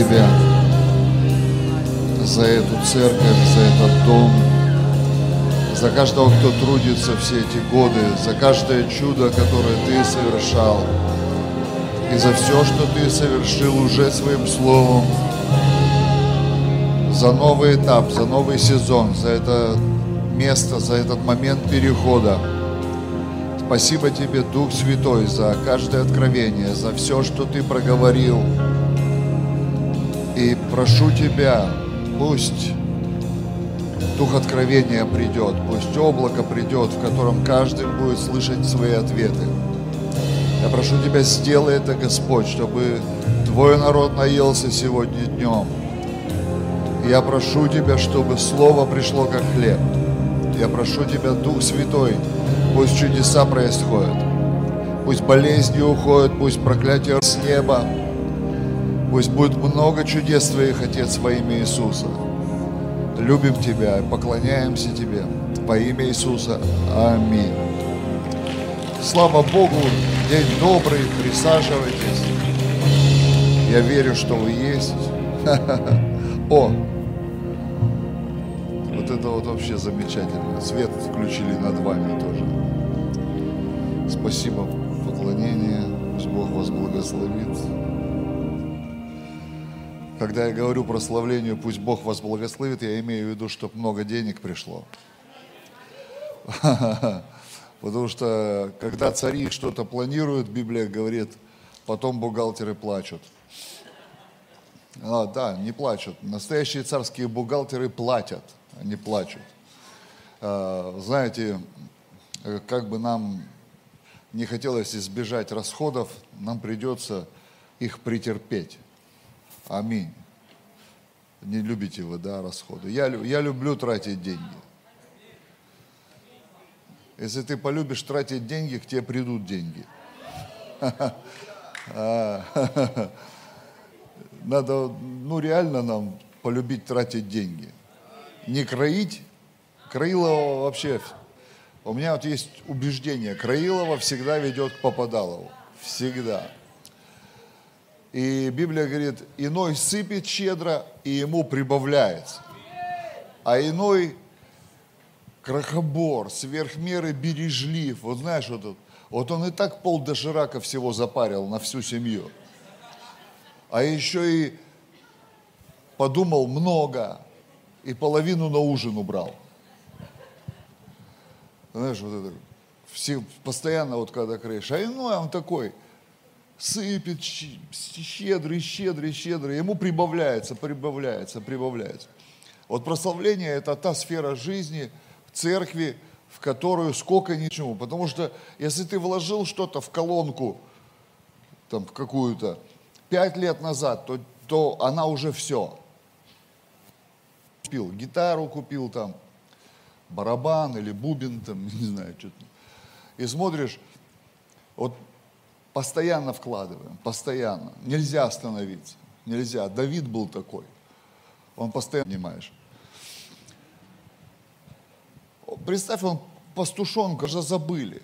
Тебя за эту церковь, за этот дом, за каждого, кто трудится все эти годы, за каждое чудо, которое Ты совершал, и за все, что Ты совершил уже своим словом, за новый этап, за новый сезон, за это место, за этот момент перехода. Спасибо Тебе, Дух Святой, за каждое откровение, за все, что Ты проговорил. Прошу Тебя, пусть Дух откровения придет, пусть облако придет, в котором каждый будет слышать свои ответы. Я прошу Тебя, сделай это, Господь, чтобы Твой народ наелся сегодня днем. Я прошу Тебя, чтобы Слово пришло как хлеб. Я прошу Тебя, Дух Святой, пусть чудеса происходят. Пусть болезни уходят, пусть проклятие с неба. Пусть будет много чудес Твоих, Отец, во имя Иисуса. Любим Тебя поклоняемся Тебе во имя Иисуса. Аминь. Слава Богу, день добрый, присаживайтесь. Я верю, что вы есть. О, вот это вот вообще замечательно. Свет включили над вами тоже. Спасибо, поклонение. Пусть Бог вас благословит. Когда я говорю прославлению, пусть Бог вас благословит, я имею в виду, чтобы много денег пришло. Потому что когда цари что-то планируют, Библия говорит, потом бухгалтеры плачут. А, да, не плачут. Настоящие царские бухгалтеры платят, они плачут. А, знаете, как бы нам не хотелось избежать расходов, нам придется их претерпеть. Аминь. Не любите вы, да, расходы. Я, я люблю тратить деньги. Если ты полюбишь тратить деньги, к тебе придут деньги. Надо, ну реально нам полюбить тратить деньги. Не кроить. Краилова вообще, у меня вот есть убеждение, Краилова всегда ведет к Попадалову. Всегда. И Библия говорит, иной сыпет щедро, и ему прибавляется. А иной крохобор, сверх меры бережлив. Вот знаешь, вот, вот, вот он и так пол доширака всего запарил на всю семью. А еще и подумал много, и половину на ужин убрал. Знаешь, вот это, все, постоянно вот когда кроешь, а иной он такой – сыпет щедрый, щедрый, щедрый, ему прибавляется, прибавляется, прибавляется. Вот прославление – это та сфера жизни в церкви, в которую сколько ничего. Потому что если ты вложил что-то в колонку, там, в какую-то, пять лет назад, то, то она уже все. Купил гитару, купил там, барабан или бубен, там, не знаю, что-то. И смотришь, вот Постоянно вкладываем, постоянно. Нельзя остановиться, нельзя. Давид был такой. Он постоянно, понимаешь. Представь, он пастушонка же забыли.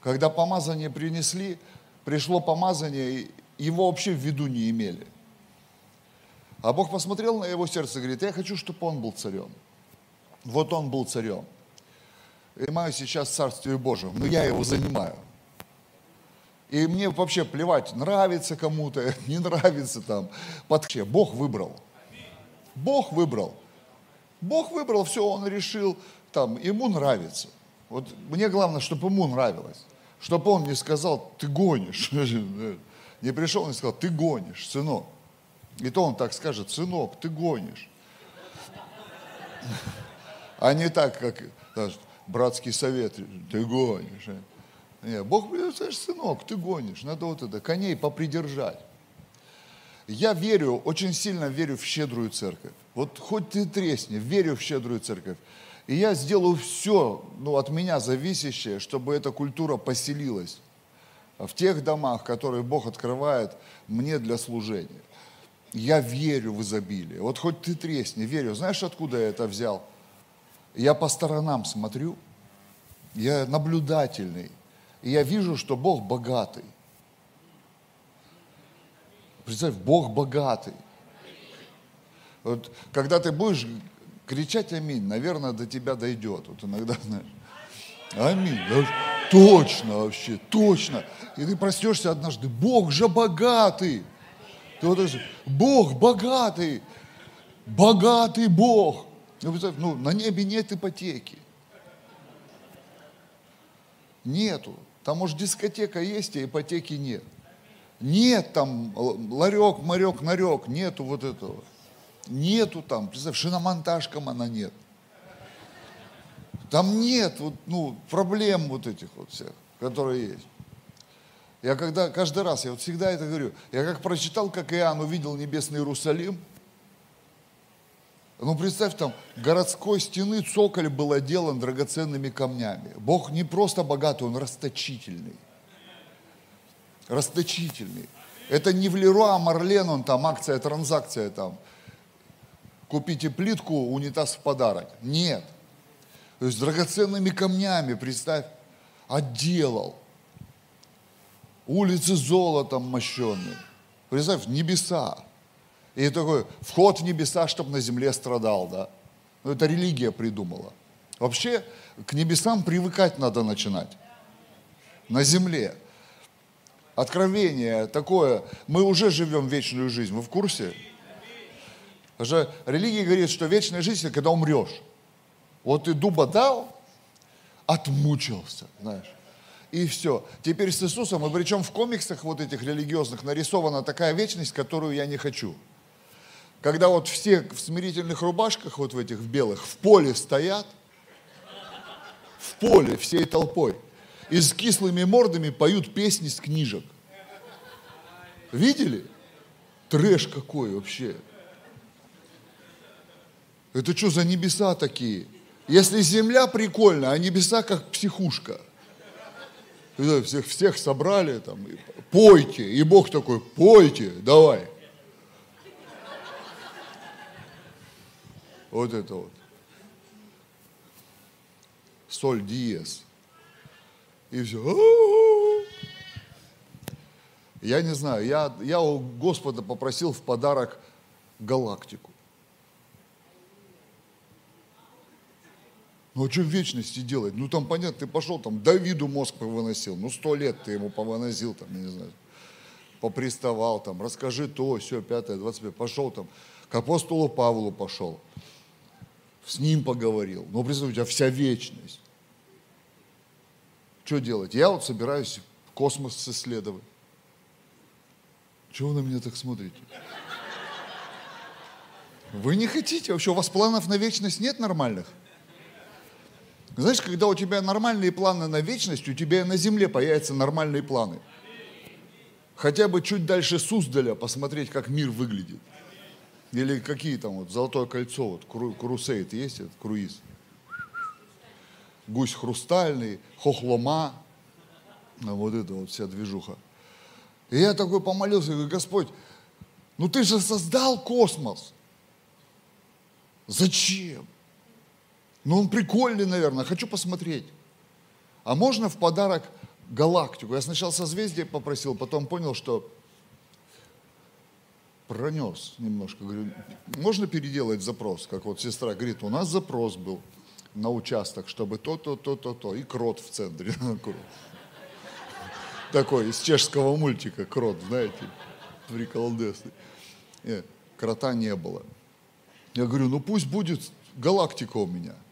Когда помазание принесли, пришло помазание, его вообще в виду не имели. А Бог посмотрел на его сердце и говорит, я хочу, чтобы он был царем. Вот он был царем. Я занимаю сейчас Царствие Божие, но я его занимаю. И мне вообще плевать, нравится кому-то, не нравится там. Вообще, Бог выбрал. Бог выбрал. Бог выбрал, все, он решил, там, ему нравится. Вот мне главное, чтобы ему нравилось. Чтобы он не сказал, ты гонишь. Не пришел и сказал, ты гонишь, сынок. И то он так скажет, сынок, ты гонишь. А не так, как братский совет, ты гонишь. Нет, Бог говорит, знаешь, сынок, ты гонишь, надо вот это, коней попридержать. Я верю, очень сильно верю в щедрую церковь. Вот хоть ты тресни, верю в щедрую церковь. И я сделаю все, ну, от меня зависящее, чтобы эта культура поселилась в тех домах, которые Бог открывает мне для служения. Я верю в изобилие. Вот хоть ты тресни, верю. Знаешь, откуда я это взял? Я по сторонам смотрю, я наблюдательный. И я вижу, что Бог богатый. Представь, Бог богатый. Вот, когда ты будешь кричать аминь, наверное, до тебя дойдет. Вот иногда, знаешь, аминь. Точно вообще, точно. И ты проснешься однажды, Бог же богатый. Ты вот это, Бог богатый, богатый Бог. Ну, ну, на небе нет ипотеки. Нету. Там, может, дискотека есть, а ипотеки нет. Нет там ларек, марек, нарек, нету вот этого. Нету там, представь, шиномонтажкам она нет. Там нет вот, ну, проблем вот этих вот всех, которые есть. Я когда, каждый раз, я вот всегда это говорю, я как прочитал, как Иоанн увидел небесный Иерусалим, ну, представь, там городской стены цоколь был отделан драгоценными камнями. Бог не просто богатый, Он расточительный. Расточительный. Это не в Леруа Марлен, он там акция, транзакция там. Купите плитку, унитаз в подарок. Нет. То есть драгоценными камнями, представь, отделал. Улицы золотом мощенные. Представь, небеса. И такой вход в небеса, чтобы на земле страдал, да. Ну, это религия придумала. Вообще к небесам привыкать надо начинать. На земле. Откровение такое. Мы уже живем вечную жизнь. Вы в курсе? Потому что религия говорит, что вечная жизнь, это когда умрешь. Вот ты дуба дал, отмучился, знаешь. И все. Теперь с Иисусом, и причем в комиксах вот этих религиозных нарисована такая вечность, которую я не хочу. Когда вот все в смирительных рубашках, вот в этих в белых, в поле стоят, в поле всей толпой, и с кислыми мордами поют песни с книжек. Видели? Трэш какой вообще. Это что за небеса такие? Если земля прикольная, а небеса как психушка. Всех, всех собрали, там, пойте. И Бог такой, пойте, давай. Вот это вот. Соль диез. И все. Я не знаю, я, я у Господа попросил в подарок галактику. Ну а что в вечности делать? Ну там понятно, ты пошел, там Давиду мозг повыносил, ну сто лет ты ему повыносил, там, я не знаю, поприставал, там, расскажи то, все, пятое, двадцать пять, пошел там, к апостолу Павлу пошел, с ним поговорил. Ну, представьте, у тебя вся вечность. Что делать? Я вот собираюсь космос исследовать. Чего вы на меня так смотрите? Вы не хотите? Вообще у вас планов на вечность нет нормальных? Знаешь, когда у тебя нормальные планы на вечность, у тебя на земле появятся нормальные планы. Хотя бы чуть дальше Суздаля посмотреть, как мир выглядит. Или какие там вот, Золотое кольцо, вот, кру, крусейд есть, этот круиз. Гусь хрустальный, хохлома, а вот это вот вся движуха. И я такой помолился, говорю, Господь, ну ты же создал космос. Зачем? Ну, он прикольный, наверное, хочу посмотреть. А можно в подарок галактику? Я сначала созвездие попросил, потом понял, что пронес немножко. Говорю, можно переделать запрос? Как вот сестра говорит, у нас запрос был на участок, чтобы то-то, то-то, то. И крот в центре. Такой из чешского мультика крот, знаете, приколдесный. Нет, крота не было. Я говорю, ну пусть будет галактика у меня –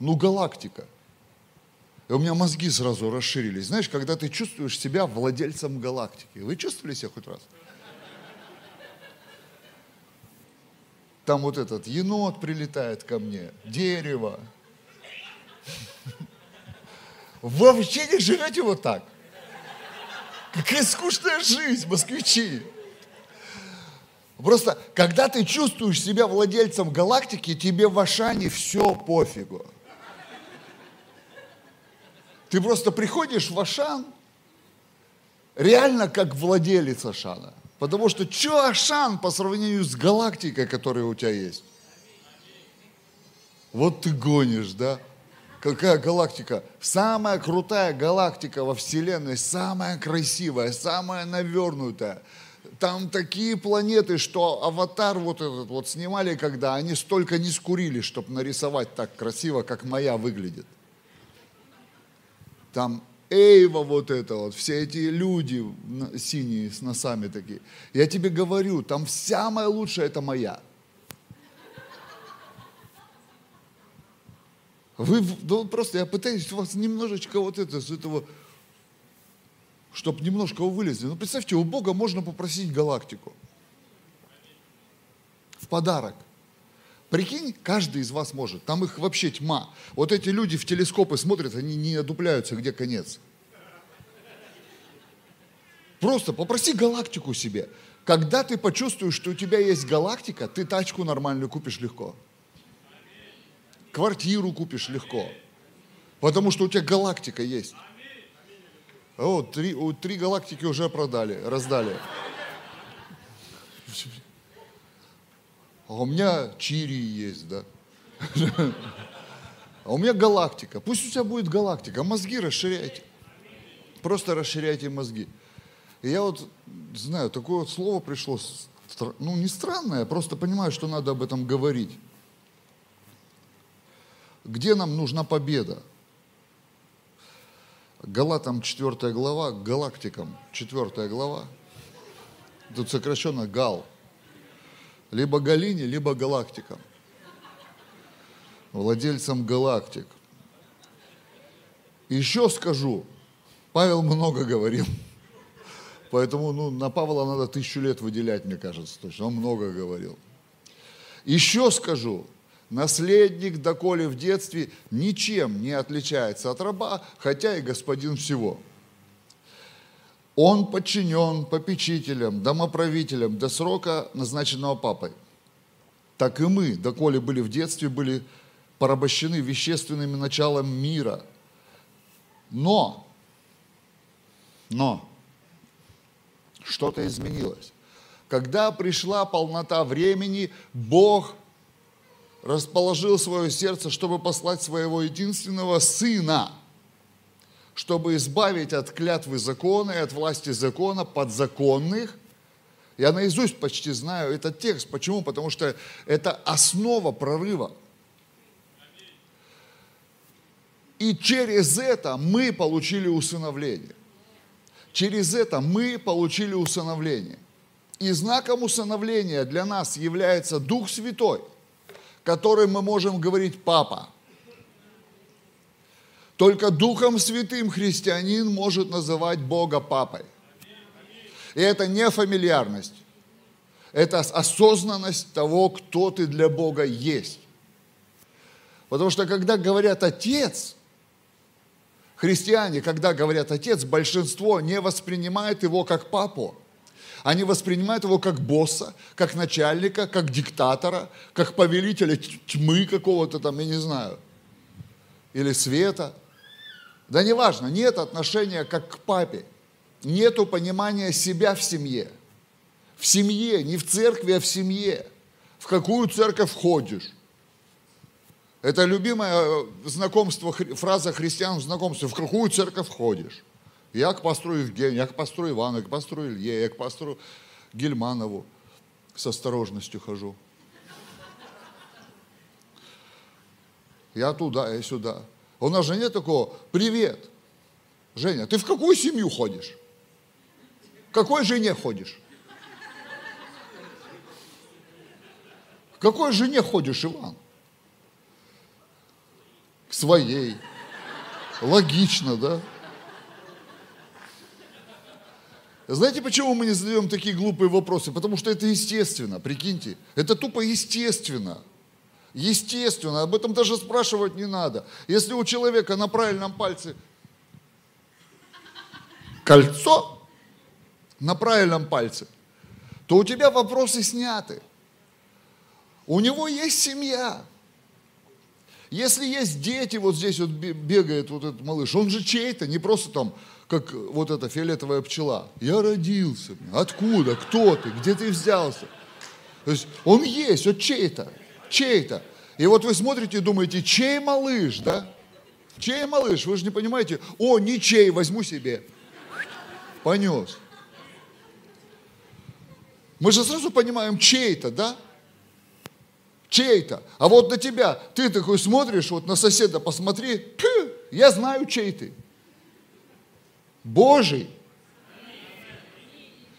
ну, галактика. И у меня мозги сразу расширились. Знаешь, когда ты чувствуешь себя владельцем галактики. Вы чувствовали себя хоть раз? Там вот этот енот прилетает ко мне, дерево. Вы вообще не живете вот так. Какая скучная жизнь, москвичи. Просто, когда ты чувствуешь себя владельцем галактики, тебе в Ашане все пофигу. Ты просто приходишь в Ашан, реально как владелец Ашана. Потому что что Ашан по сравнению с галактикой, которая у тебя есть? Вот ты гонишь, да? Какая галактика? Самая крутая галактика во Вселенной, самая красивая, самая навернутая. там такие планеты, что аватар вот этот вот снимали, когда они столько не скурили, чтобы нарисовать так красиво, как моя выглядит. Там Эйва вот это вот, все эти люди синие с носами такие. Я тебе говорю, там самая лучшая это моя. Вы, ну, просто я пытаюсь вас немножечко вот это, с этого чтобы немножко вы вылезли. Ну, представьте, у Бога можно попросить галактику. В подарок. Прикинь, каждый из вас может. Там их вообще тьма. Вот эти люди в телескопы смотрят, они не одупляются, где конец. Просто попроси галактику себе. Когда ты почувствуешь, что у тебя есть галактика, ты тачку нормальную купишь легко. Квартиру купишь легко. Потому что у тебя галактика есть. О, три, о, три галактики уже продали, раздали. А у меня Чири есть, да. А у меня галактика. Пусть у тебя будет галактика. Мозги расширяйте. Просто расширяйте мозги. И я вот знаю, такое вот слово пришло, ну не странное, просто понимаю, что надо об этом говорить. Где нам нужна победа? Галатам 4 глава, галактикам 4 глава. Тут сокращенно ГАЛ. Либо Галине, либо галактикам. Владельцам галактик. Еще скажу, Павел много говорил. Поэтому ну, на Павла надо тысячу лет выделять, мне кажется, точно. Он много говорил. Еще скажу, наследник, доколе в детстве, ничем не отличается от раба, хотя и господин всего. Он подчинен попечителям, домоправителям до срока, назначенного папой. Так и мы, доколе были в детстве, были порабощены вещественными началами мира. Но, но, что-то изменилось. Когда пришла полнота времени, Бог расположил свое сердце, чтобы послать своего единственного сына, чтобы избавить от клятвы закона и от власти закона подзаконных. Я наизусть почти знаю этот текст. Почему? Потому что это основа прорыва. И через это мы получили усыновление. Через это мы получили усыновление. И знаком усыновления для нас является Дух Святой – которым мы можем говорить «папа». Только Духом Святым христианин может называть Бога папой. И это не фамильярность. Это осознанность того, кто ты для Бога есть. Потому что когда говорят «отец», христиане, когда говорят «отец», большинство не воспринимает его как папу. Они воспринимают его как босса, как начальника, как диктатора, как повелителя тьмы какого-то там, я не знаю, или света. Да неважно, нет отношения как к папе. Нету понимания себя в семье. В семье, не в церкви, а в семье. В какую церковь входишь? Это любимое э, знакомство, фраза христиан в знакомстве. В какую церковь входишь? Я к пастору Евгению, я к пастору Ивану, я к пастору Илье, я к пастору Гельманову с осторожностью хожу. Я туда, я сюда. У нас же нет такого, привет, Женя, ты в какую семью ходишь? В какой жене ходишь? В какой жене ходишь, Иван? К своей. Логично, да? Знаете, почему мы не задаем такие глупые вопросы? Потому что это естественно, прикиньте. Это тупо естественно. Естественно, об этом даже спрашивать не надо. Если у человека на правильном пальце кольцо, на правильном пальце, то у тебя вопросы сняты. У него есть семья. Если есть дети, вот здесь вот бегает вот этот малыш, он же чей-то, не просто там как вот эта фиолетовая пчела. Я родился. Откуда? Кто ты? Где ты взялся? То есть он есть, вот чей-то, чей-то. И вот вы смотрите и думаете, чей малыш, да? Чей малыш? Вы же не понимаете, о, ничей, возьму себе. Понес. Мы же сразу понимаем, чей-то, да? Чей-то. А вот на тебя, ты такой смотришь, вот на соседа посмотри, пы, я знаю, чей ты. Божий.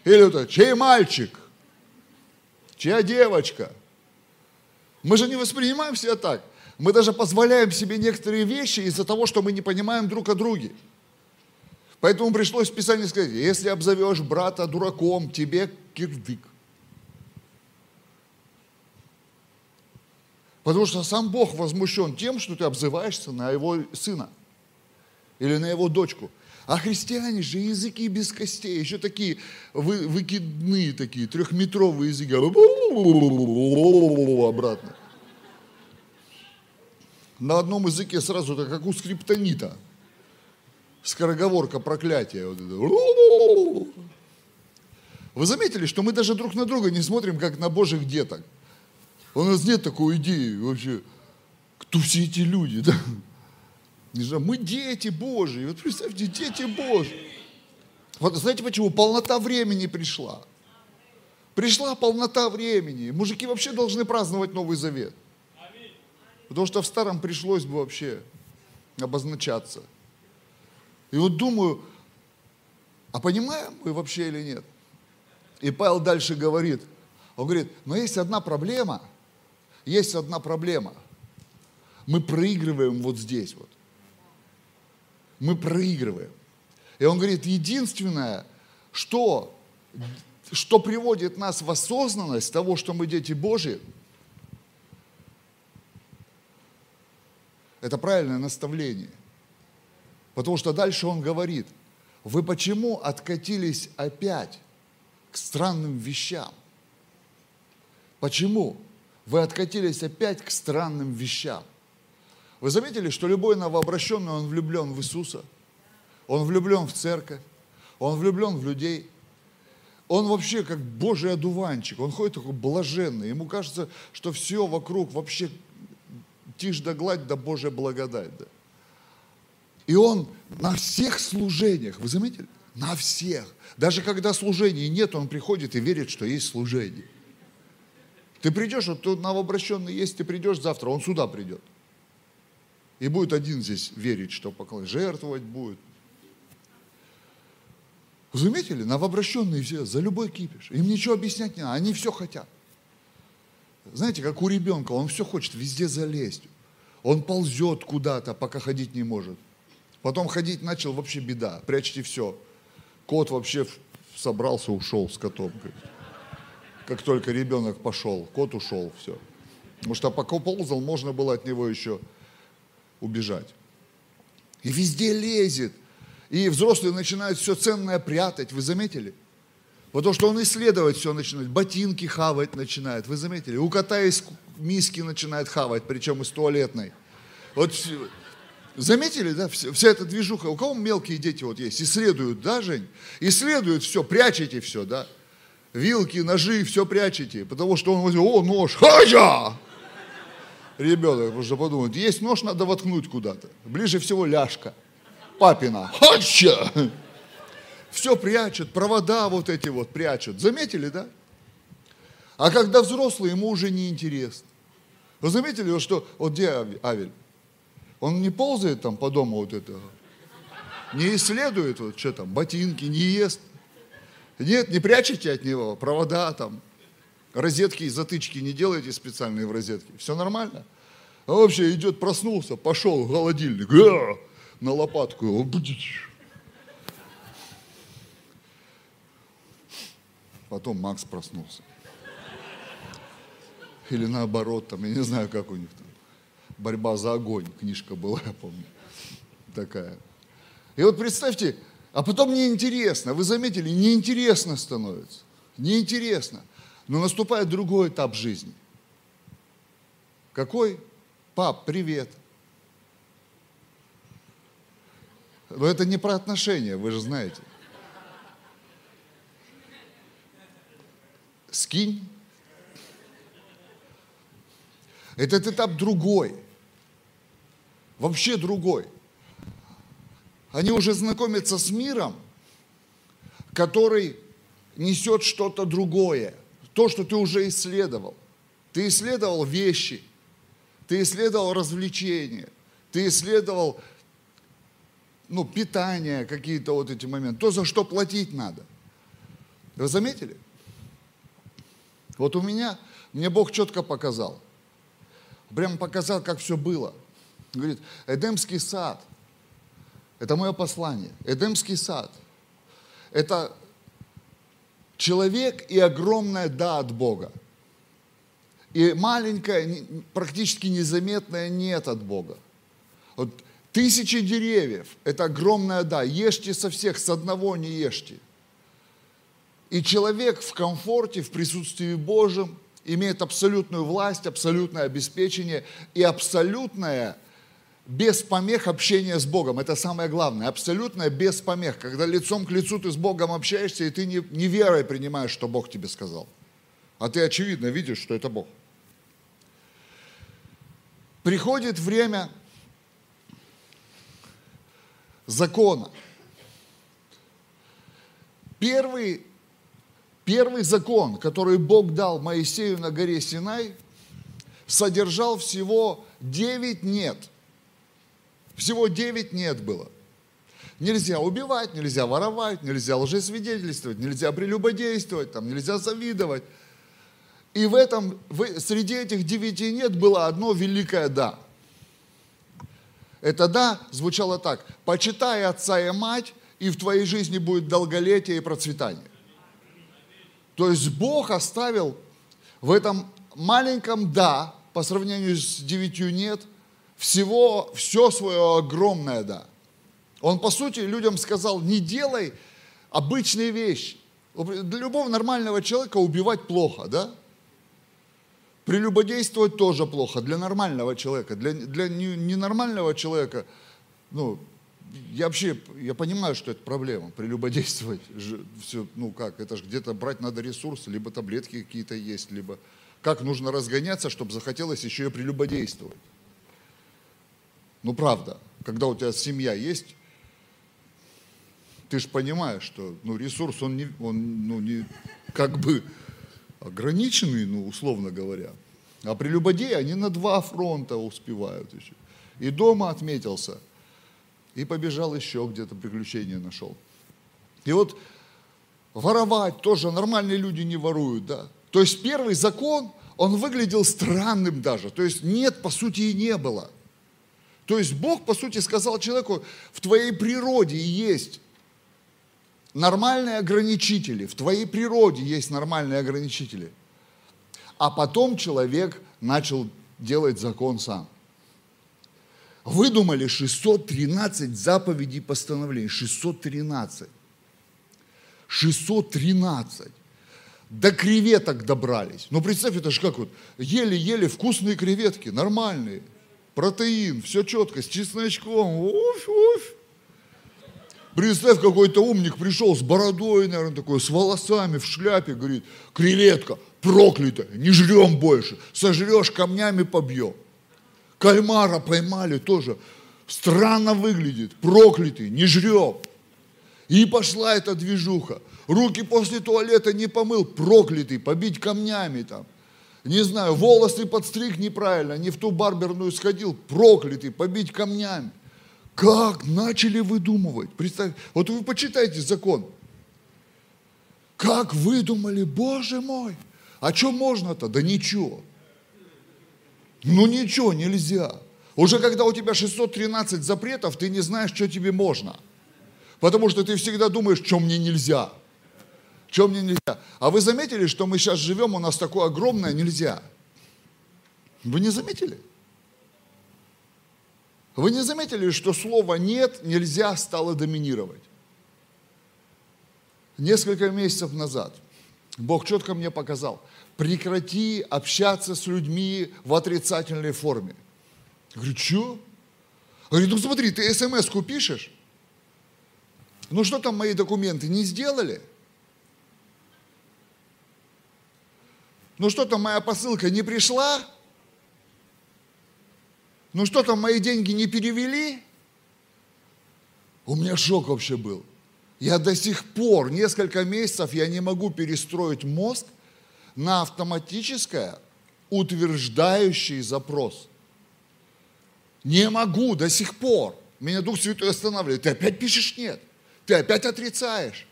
Или вот чей мальчик, чья девочка. Мы же не воспринимаем себя так. Мы даже позволяем себе некоторые вещи из-за того, что мы не понимаем друг о друге. Поэтому пришлось в Писании сказать, если обзовешь брата дураком, тебе кирдык. Потому что сам Бог возмущен тем, что ты обзываешься на его сына или на его дочку. А христиане же языки без костей, еще такие вы, выкидные такие, трехметровые языки. Обратно. На одном языке сразу, так как у скриптонита. Скороговорка проклятия. Вот. Вы заметили, что мы даже друг на друга не смотрим, как на божьих деток. У нас нет такой идеи вообще, кто все эти люди, да? Не знаю, мы дети Божьи. Вот представьте, дети Божьи. Вот знаете почему? Полнота времени пришла. Пришла полнота времени. Мужики вообще должны праздновать Новый Завет. Потому что в старом пришлось бы вообще обозначаться. И вот думаю, а понимаем мы вообще или нет? И Павел дальше говорит, он говорит, но есть одна проблема, есть одна проблема. Мы проигрываем вот здесь вот мы проигрываем. И он говорит, единственное, что, что приводит нас в осознанность того, что мы дети Божьи, это правильное наставление. Потому что дальше он говорит, вы почему откатились опять к странным вещам? Почему? Вы откатились опять к странным вещам. Вы заметили, что любой новообращенный, он влюблен в Иисуса, он влюблен в церковь, он влюблен в людей. Он вообще как Божий одуванчик, он ходит такой блаженный. Ему кажется, что все вокруг вообще тишь да гладь, да Божья благодать. Да. И он на всех служениях, вы заметили? На всех. Даже когда служений нет, он приходит и верит, что есть служение. Ты придешь, вот тут новообращенный есть, ты придешь завтра, он сюда придет. И будет один здесь верить, что поклон, жертвовать будет. Заметили, новообращенные все за любой кипиш. Им ничего объяснять не надо, они все хотят. Знаете, как у ребенка, он все хочет везде залезть. Он ползет куда-то, пока ходить не может. Потом ходить начал, вообще беда, прячьте все. Кот вообще собрался, ушел с котом. Как только ребенок пошел, кот ушел, все. Потому что пока ползал, можно было от него еще убежать. И везде лезет. И взрослые начинают все ценное прятать. Вы заметили? Потому что он исследовать все начинает. Ботинки хавать начинает. Вы заметили? У кота из миски начинает хавать, причем из туалетной. Вот заметили, да, вся, эта движуха. У кого мелкие дети вот есть? Исследуют, да, Жень? Исследуют все, прячете все, да? Вилки, ножи, все прячете. Потому что он возьмет, о, нож, хажа! Ребенок, что подумают, есть нож, надо воткнуть куда-то. Ближе всего ляжка. Папина. Хача! Все прячут, провода вот эти вот прячут. Заметили, да? А когда взрослый, ему уже не интересно. Вы заметили, что вот где Авель? Он не ползает там по дому вот этого, не исследует вот что там, ботинки, не ест. Нет, не прячете от него провода там, розетки и затычки не делаете специальные в розетке. Все нормально? А вообще идет, проснулся, пошел в холодильник, а, на лопатку. Потом Макс проснулся. Или наоборот, там, я не знаю, как у них там. Борьба за огонь, книжка была, я помню. Такая. И вот представьте, а потом неинтересно, вы заметили, неинтересно становится. Неинтересно. Но наступает другой этап жизни. Какой? Пап, привет. Но это не про отношения, вы же знаете. Скинь. Этот этап другой. Вообще другой. Они уже знакомятся с миром, который несет что-то другое. То, что ты уже исследовал. Ты исследовал вещи, ты исследовал развлечения, ты исследовал ну, питание, какие-то вот эти моменты, то, за что платить надо. Вы заметили? Вот у меня, мне Бог четко показал. Прямо показал, как все было. Говорит, Эдемский сад, это мое послание. Эдемский сад, это человек и огромная да от Бога. И маленькая, практически незаметная нет от Бога. Вот тысячи деревьев – это огромная да. Ешьте со всех, с одного не ешьте. И человек в комфорте, в присутствии Божьем имеет абсолютную власть, абсолютное обеспечение и абсолютное без помех общение с Богом. Это самое главное. Абсолютное без помех. Когда лицом к лицу ты с Богом общаешься, и ты не, не верой принимаешь, что Бог тебе сказал. А ты очевидно видишь, что это Бог. Приходит время закона. Первый, первый закон, который Бог дал Моисею на горе Синай, содержал всего девять «нет». Всего девять «нет» было. Нельзя убивать, нельзя воровать, нельзя лжесвидетельствовать, нельзя прелюбодействовать, там, нельзя завидовать – и в этом, в, среди этих девяти нет было одно великое «да». Это «да» звучало так. «Почитай отца и мать, и в твоей жизни будет долголетие и процветание». То есть Бог оставил в этом маленьком «да», по сравнению с девятью «нет», всего, все свое огромное «да». Он, по сути, людям сказал, не делай обычные вещи. Для любого нормального человека убивать плохо, да? Прелюбодействовать тоже плохо для нормального человека. Для, для ненормального человека, ну, я вообще, я понимаю, что это проблема, прелюбодействовать. Все, ну как, это же где-то брать надо ресурсы, либо таблетки какие-то есть, либо как нужно разгоняться, чтобы захотелось еще и прелюбодействовать. Ну правда, когда у тебя семья есть, ты же понимаешь, что ну, ресурс, он, не, он ну, не, как бы ограниченный, ну, условно говоря. А прелюбодеи, они на два фронта успевают еще. И дома отметился, и побежал еще где-то, приключения нашел. И вот воровать тоже нормальные люди не воруют, да. То есть первый закон, он выглядел странным даже. То есть нет, по сути, и не было. То есть Бог, по сути, сказал человеку, в твоей природе есть нормальные ограничители, в твоей природе есть нормальные ограничители. А потом человек начал делать закон сам. Выдумали 613 заповедей и постановлений. 613. 613. До креветок добрались. Ну, представь, это же как вот, еле-еле вкусные креветки, нормальные. Протеин, все четко, с чесночком. Уф, уф. Представь, какой-то умник пришел с бородой, наверное, такой, с волосами, в шляпе, говорит, креветка, проклятая, не жрем больше, сожрешь, камнями побьем. Кальмара поймали тоже, странно выглядит, проклятый, не жрем. И пошла эта движуха. Руки после туалета не помыл, проклятый, побить камнями там. Не знаю, волосы подстриг неправильно, не в ту барберную сходил, проклятый, побить камнями. Как начали выдумывать? Представь, вот вы почитайте закон. Как выдумали, Боже мой, а что можно-то? Да ничего. Ну ничего нельзя. Уже когда у тебя 613 запретов, ты не знаешь, что тебе можно. Потому что ты всегда думаешь, что мне нельзя. Что мне нельзя. А вы заметили, что мы сейчас живем, у нас такое огромное нельзя? Вы не заметили? Вы не заметили, что слово «нет» нельзя стало доминировать? Несколько месяцев назад Бог четко мне показал, прекрати общаться с людьми в отрицательной форме. Я говорю, что? Говорит, ну смотри, ты смс-ку пишешь, ну что там мои документы не сделали? Ну что там моя посылка не пришла? ну что там, мои деньги не перевели? У меня шок вообще был. Я до сих пор, несколько месяцев, я не могу перестроить мозг на автоматическое утверждающий запрос. Не могу до сих пор. Меня Дух Святой останавливает. Ты опять пишешь нет. Ты опять отрицаешь.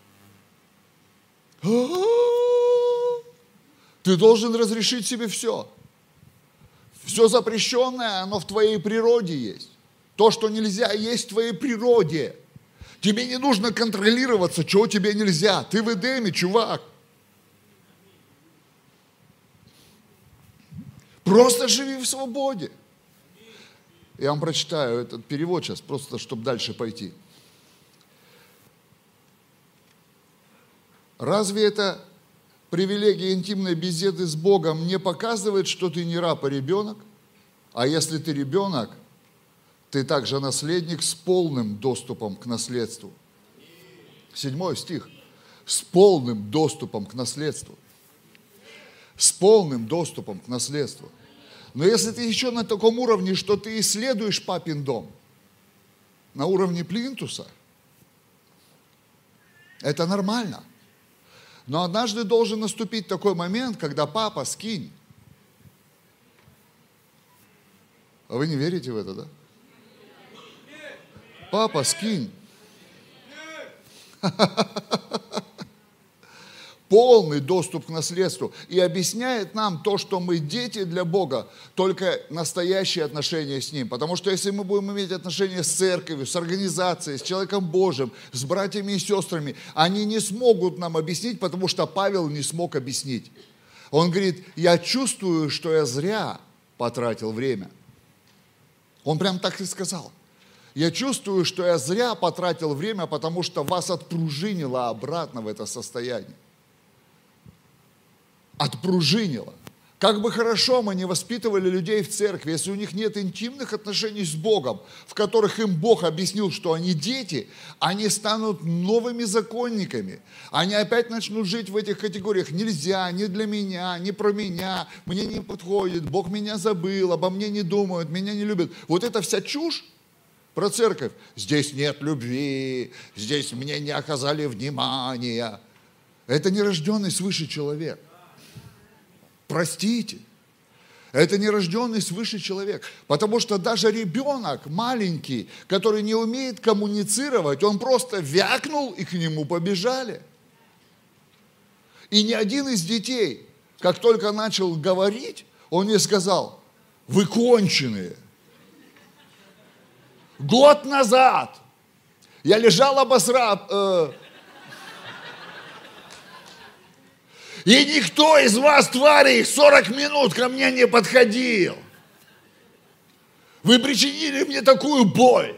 Ты должен разрешить себе все. Все запрещенное, оно в твоей природе есть. То, что нельзя, есть в твоей природе. Тебе не нужно контролироваться, чего тебе нельзя. Ты в Эдеме, чувак. Просто живи в свободе. Я вам прочитаю этот перевод сейчас, просто чтобы дальше пойти. Разве это привилегия интимной беседы с Богом не показывает, что ты не раб, а ребенок? А если ты ребенок, ты также наследник с полным доступом к наследству. Седьмой стих. С полным доступом к наследству. С полным доступом к наследству. Но если ты еще на таком уровне, что ты исследуешь папин дом, на уровне плинтуса, это нормально. Но однажды должен наступить такой момент, когда папа, скинь. А вы не верите в это, да? Папа, скинь. полный доступ к наследству и объясняет нам то, что мы дети для Бога, только настоящие отношения с Ним. Потому что если мы будем иметь отношения с церковью, с организацией, с человеком Божьим, с братьями и сестрами, они не смогут нам объяснить, потому что Павел не смог объяснить. Он говорит, я чувствую, что я зря потратил время. Он прям так и сказал. Я чувствую, что я зря потратил время, потому что вас отпружинило обратно в это состояние отпружинило. Как бы хорошо мы не воспитывали людей в церкви, если у них нет интимных отношений с Богом, в которых им Бог объяснил, что они дети, они станут новыми законниками. Они опять начнут жить в этих категориях. Нельзя, не для меня, не про меня, мне не подходит, Бог меня забыл, обо мне не думают, меня не любят. Вот эта вся чушь про церковь. Здесь нет любви, здесь мне не оказали внимания. Это нерожденный свыше человек. Простите. Это нерожденный свыше человек. Потому что даже ребенок маленький, который не умеет коммуницировать, он просто вякнул и к нему побежали. И ни один из детей, как только начал говорить, он не сказал, вы конченые. Год назад я лежал обосрав, э, И никто из вас, твари, 40 минут ко мне не подходил. Вы причинили мне такую боль,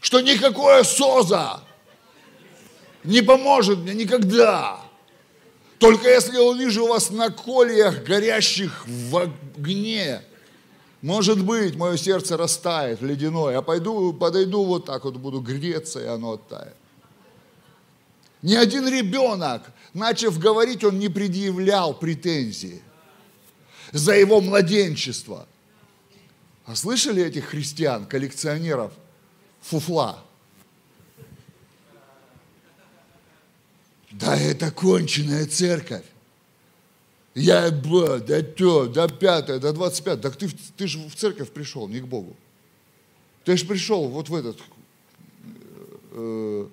что никакое соза не поможет мне никогда. Только если я увижу вас на кольях, горящих в огне, может быть, мое сердце растает ледяное. Я пойду, подойду вот так вот, буду греться, и оно оттает. Ни один ребенок, начав говорить, он не предъявлял претензии за его младенчество. А слышали этих христиан, коллекционеров фуфла? Да это конченая церковь. Я, ба, да то, да пятое, да двадцать пятое. Так ты, ты же в церковь пришел, не к Богу. Ты же пришел вот в этот э,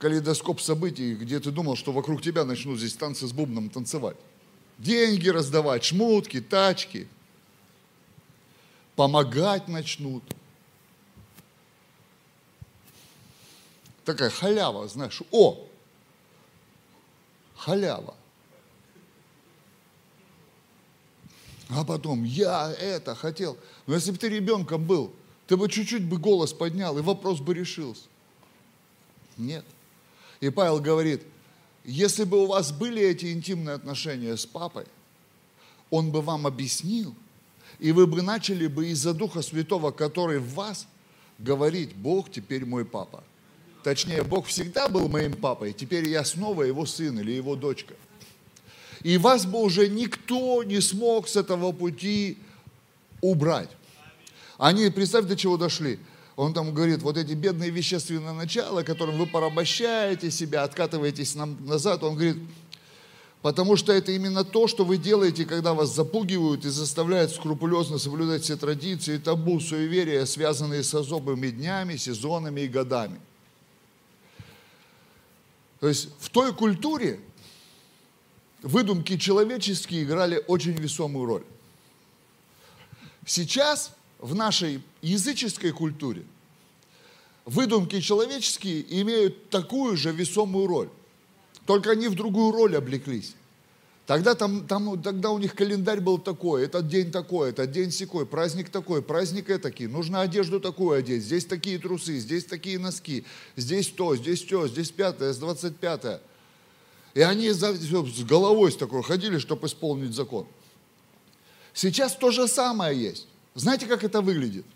калейдоскоп событий, где ты думал, что вокруг тебя начнут здесь танцы с бубном танцевать. Деньги раздавать, шмутки, тачки. Помогать начнут. Такая халява, знаешь. О! Халява. А потом, я это хотел. Но если бы ты ребенком был, ты бы чуть-чуть бы голос поднял, и вопрос бы решился. Нет. И Павел говорит, если бы у вас были эти интимные отношения с папой, он бы вам объяснил, и вы бы начали бы из-за Духа Святого, который в вас, говорить, Бог теперь мой папа. Точнее, Бог всегда был моим папой, теперь я снова его сын или его дочка. И вас бы уже никто не смог с этого пути убрать. Они, представь, до чего дошли. Он там говорит, вот эти бедные вещественные начала, которым вы порабощаете себя, откатываетесь назад, он говорит, потому что это именно то, что вы делаете, когда вас запугивают и заставляют скрупулезно соблюдать все традиции, табу, суеверия, связанные с особыми днями, сезонами и годами. То есть в той культуре выдумки человеческие играли очень весомую роль. Сейчас в нашей языческой культуре выдумки человеческие имеют такую же весомую роль. Только они в другую роль облеклись. Тогда, там, там, тогда у них календарь был такой, этот день такой, этот день секой, праздник такой, праздник этакий, нужно одежду такую одеть, здесь такие трусы, здесь такие носки, здесь то, здесь то, здесь пятое, с двадцать пятое. И они с головой с такой ходили, чтобы исполнить закон. Сейчас то же самое есть. Знаете, как это выглядит?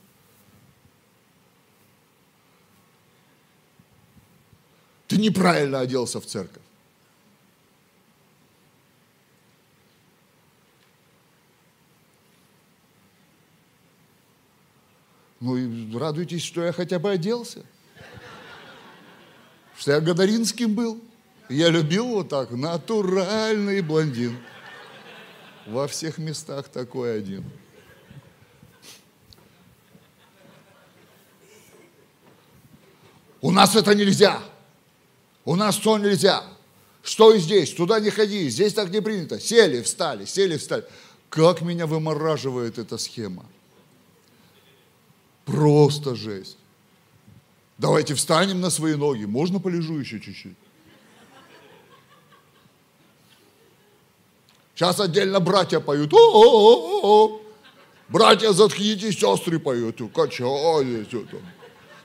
Ты неправильно оделся в церковь. Ну и радуйтесь, что я хотя бы оделся. Что я Гадаринским был. Я любил вот так, натуральный блондин. Во всех местах такой один. У нас это нельзя. У нас то нельзя. Что и здесь? Туда не ходи. Здесь так не принято. Сели, встали, сели, встали. Как меня вымораживает эта схема. Просто жесть. Давайте встанем на свои ноги. Можно полежу еще чуть-чуть? Сейчас отдельно братья поют. О-о-о-о. Братья, заткнитесь, сестры поют. Качай.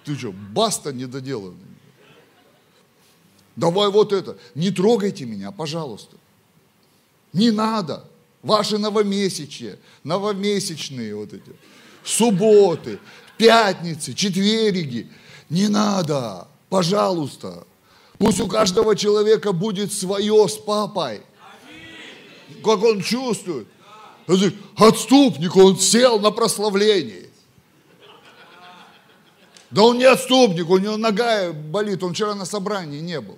Ты что, баста недоделанный. Давай вот это. Не трогайте меня, пожалуйста. Не надо. Ваши новомесячья, новомесячные вот эти, субботы, пятницы, четверги. Не надо, пожалуйста. Пусть у каждого человека будет свое с папой как он чувствует. Отступник, он сел на прославлении. Да он не отступник, у него нога болит, он вчера на собрании не был.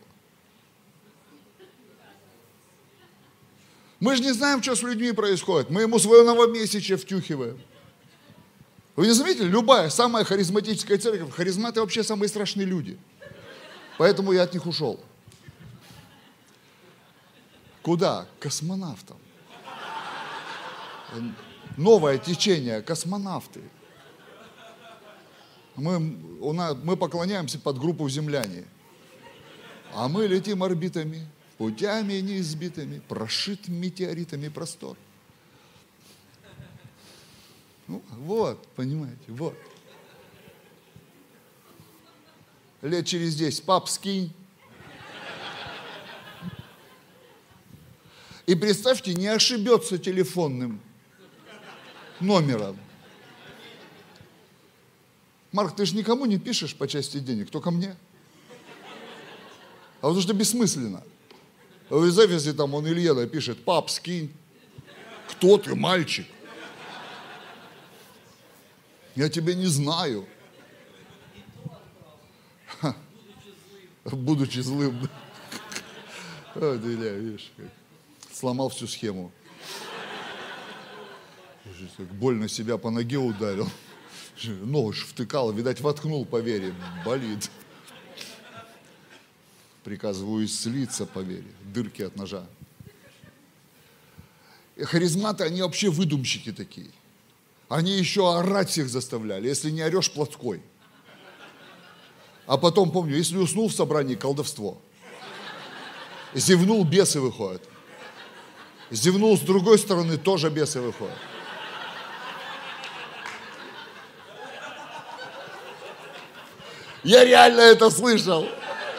Мы же не знаем, что с людьми происходит. Мы ему свое новомесячие втюхиваем. Вы не заметили? Любая, самая харизматическая церковь, харизматы вообще самые страшные люди. Поэтому я от них ушел. Куда? Космонавтам. Новое течение, космонавты. Мы, у нас, мы поклоняемся под группу земляне. А мы летим орбитами, путями неизбитыми, прошит метеоритами простор. Ну, вот, понимаете, вот. Лет через 10, пап, скинь. И представьте, не ошибется телефонным номером. Марк, ты же никому не пишешь по части денег, только мне. А потому что бессмысленно. В записи там он Илье напишет, пап, скинь. Кто ты, мальчик? Я тебя не знаю. Будучи злым. Видишь, как сломал всю схему. Больно себя по ноге ударил. Нож втыкал, видать, воткнул по вере. Болит. Приказываю исцелиться по вере. Дырки от ножа. И харизматы, они вообще выдумщики такие. Они еще орать всех заставляли. Если не орешь, плотской. А потом, помню, если уснул в собрании, колдовство. Зевнул, бесы выходят. Зевнул с другой стороны, тоже бесы выходят. Я реально это слышал.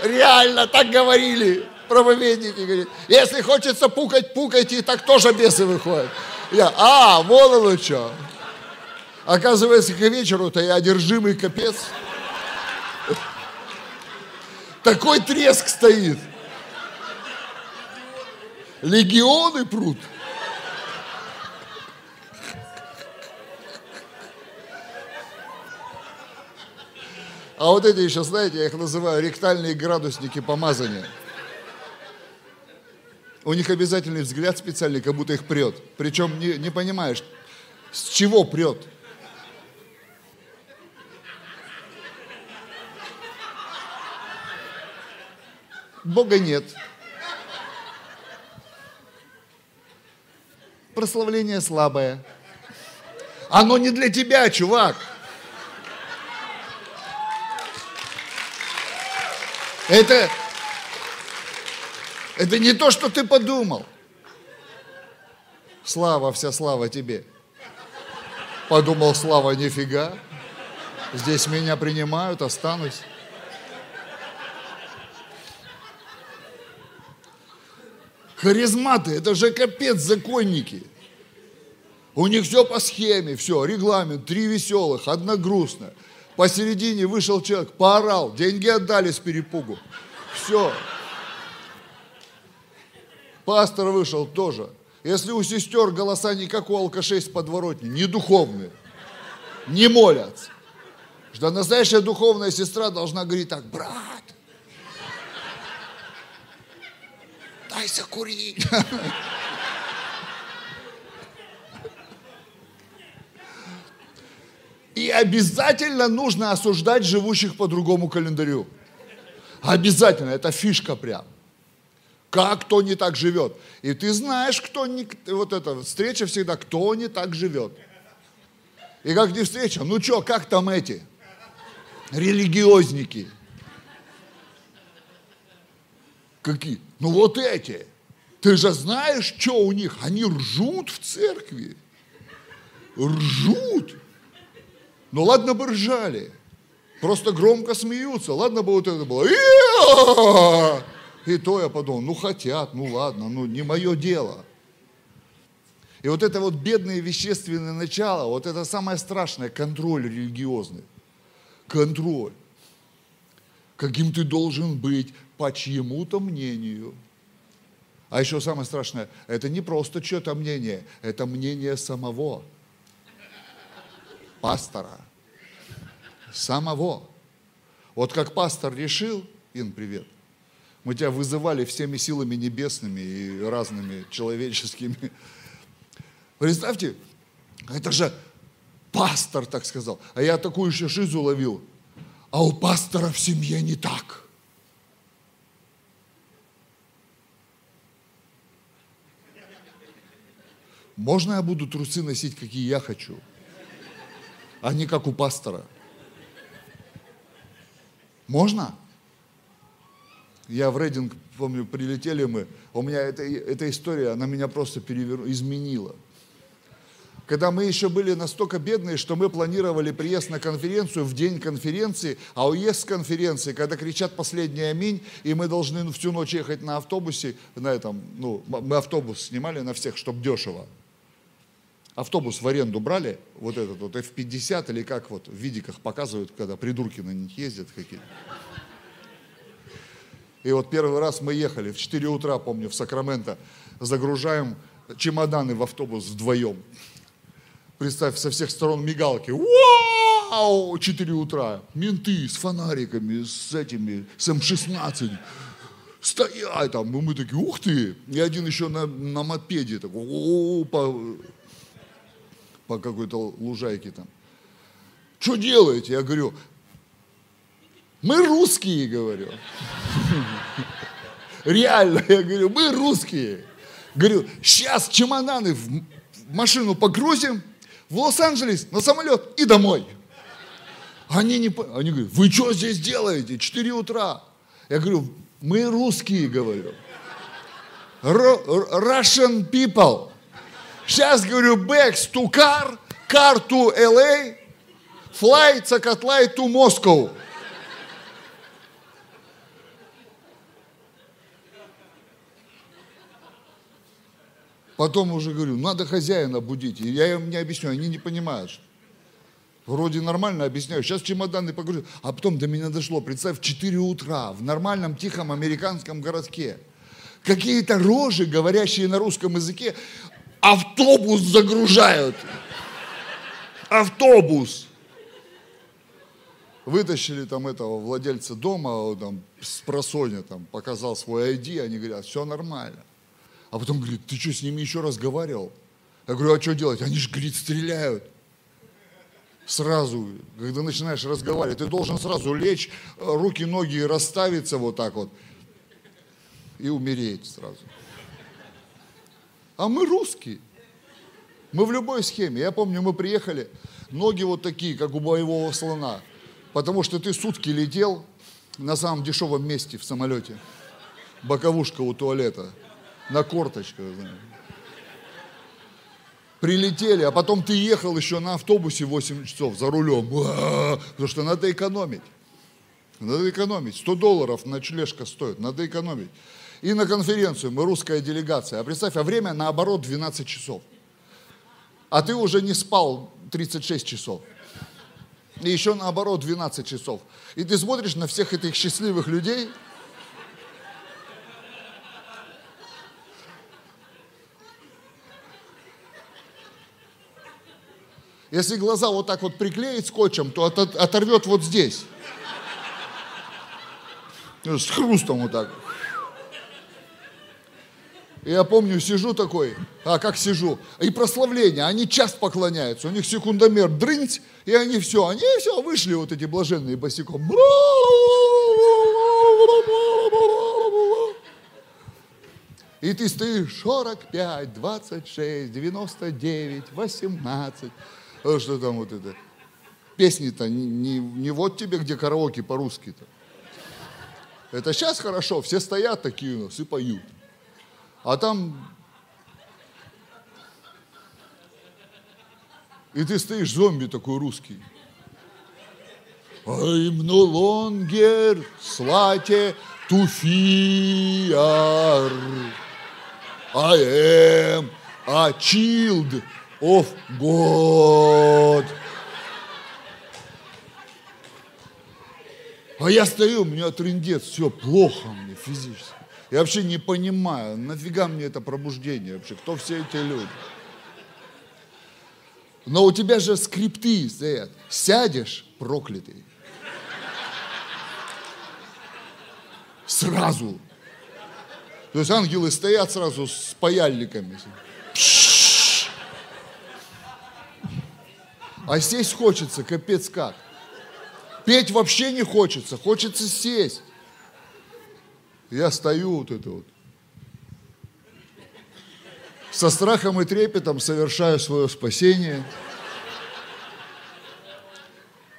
Реально так говорили проповедники. Говорит, если хочется пукать, пукайте, и так тоже бесы выходят. Я, а, вон оно что. Оказывается, к вечеру-то я одержимый капец. Такой треск стоит легионы прут. А вот эти еще, знаете, я их называю ректальные градусники помазания. У них обязательный взгляд специальный, как будто их прет. Причем не, не понимаешь, с чего прет. Бога нет. Прославление слабое. Оно не для тебя, чувак. Это, это не то, что ты подумал. Слава, вся слава тебе. Подумал, слава, нифига. Здесь меня принимают, останусь. Харизматы, это же капец законники. У них все по схеме, все, регламент, три веселых, одна грустная. Посередине вышел человек, поорал, деньги отдали с перепугу. Все. Пастор вышел тоже. Если у сестер голоса не как у алкашей с подворотни, не духовные, не молятся. Что настоящая духовная сестра должна говорить так, брат, дай закурить. И обязательно нужно осуждать живущих по другому календарю. Обязательно, это фишка прям. Как кто не так живет. И ты знаешь, кто не... Вот эта встреча всегда, кто не так живет. И как не встреча, ну что, как там эти? Религиозники. Какие? Ну вот эти. Ты же знаешь, что у них? Они ржут в церкви. Ржут. Ну ладно бы ржали. Просто громко смеются. Ладно бы вот это было. И то я подумал, ну хотят, ну ладно, ну не мое дело. И вот это вот бедное вещественное начало, вот это самое страшное, контроль религиозный. Контроль. Каким ты должен быть по чьему-то мнению. А еще самое страшное, это не просто что-то мнение, это мнение самого пастора. Самого. Вот как пастор решил, Ин, привет, мы тебя вызывали всеми силами небесными и разными человеческими. Представьте, это же пастор так сказал. А я такую еще шизу ловил. А у пастора в семье не так. Можно я буду трусы носить, какие я хочу? А не как у пастора. Можно? Я в рейдинг, помню, прилетели мы, у меня эта, эта история, она меня просто перевер... изменила. Когда мы еще были настолько бедные, что мы планировали приезд на конференцию в день конференции, а уезд с конференции, когда кричат последний аминь, и мы должны всю ночь ехать на автобусе, на этом, ну, мы автобус снимали на всех, чтобы дешево автобус в аренду брали, вот этот вот F-50 или как вот в видиках показывают, когда придурки на них ездят какие-то. И вот первый раз мы ехали в 4 утра, помню, в Сакраменто, загружаем чемоданы в автобус вдвоем. Представь, со всех сторон мигалки. Вау! 4 утра. Менты с фонариками, с этими, с М-16. Стоять там. И мы такие, ух ты! И один еще на, на мопеде такой, по какой-то лужайке там. Что делаете? Я говорю, мы русские, говорю. Реально, я говорю, мы русские. Говорю, сейчас чемоданы в машину погрузим, в Лос-Анджелес на самолет и домой. Они, не, они говорят, вы что здесь делаете? 4 утра. Я говорю, мы русские, говорю. Russian people. Сейчас, говорю, backs to car, car to LA, fly Цакатлай to Moscow. Потом уже говорю, надо хозяина будить. И я им не объясню, они не понимают. Вроде нормально объясняю. Сейчас чемоданы погрузят. А потом до меня дошло. Представь, в 4 утра в нормальном тихом американском городке. Какие-то рожи, говорящие на русском языке, автобус загружают. Автобус. Вытащили там этого владельца дома, там, с просоня, там, показал свой ID, они говорят, все нормально. А потом говорит, ты что, с ними еще разговаривал? Я говорю, а что делать? Они же, говорит, стреляют. Сразу, когда начинаешь разговаривать, ты должен сразу лечь, руки, ноги расставиться вот так вот и умереть сразу. А мы русские. Мы в любой схеме. Я помню, мы приехали, ноги вот такие, как у боевого слона. Потому что ты сутки летел на самом дешевом месте в самолете. Боковушка у туалета. На корточках. Прилетели, а потом ты ехал еще на автобусе 8 часов за рулем. Потому что надо экономить. Надо экономить. 100 долларов ночлежка стоит. Надо экономить. И на конференцию мы русская делегация. А представь, а время наоборот 12 часов а ты уже не спал 36 часов. И еще наоборот 12 часов. И ты смотришь на всех этих счастливых людей, Если глаза вот так вот приклеить скотчем, то оторвет вот здесь. С хрустом вот так. Я помню, сижу такой, а как сижу, и прославление, они час поклоняются, у них секундомер дрынь, и они все, они все, вышли вот эти блаженные босиком. И ты стоишь 45, 26, 99, 18. Что там вот это? Песни-то не, не, не вот тебе, где караоке по-русски-то. Это сейчас хорошо, все стоят такие у нас и поют. А там... И ты стоишь, зомби такой русский. I'm no longer slate to fear. I am a child of God. А я стою, у меня трендец, все плохо мне физически. Я вообще не понимаю, нафига мне это пробуждение вообще, кто все эти люди? Но у тебя же скрипты стоят. Сядешь, проклятый. Сразу. То есть ангелы стоят сразу с паяльниками. А сесть хочется, капец как. Петь вообще не хочется, хочется сесть. Я стою вот это вот. Со страхом и трепетом совершаю свое спасение.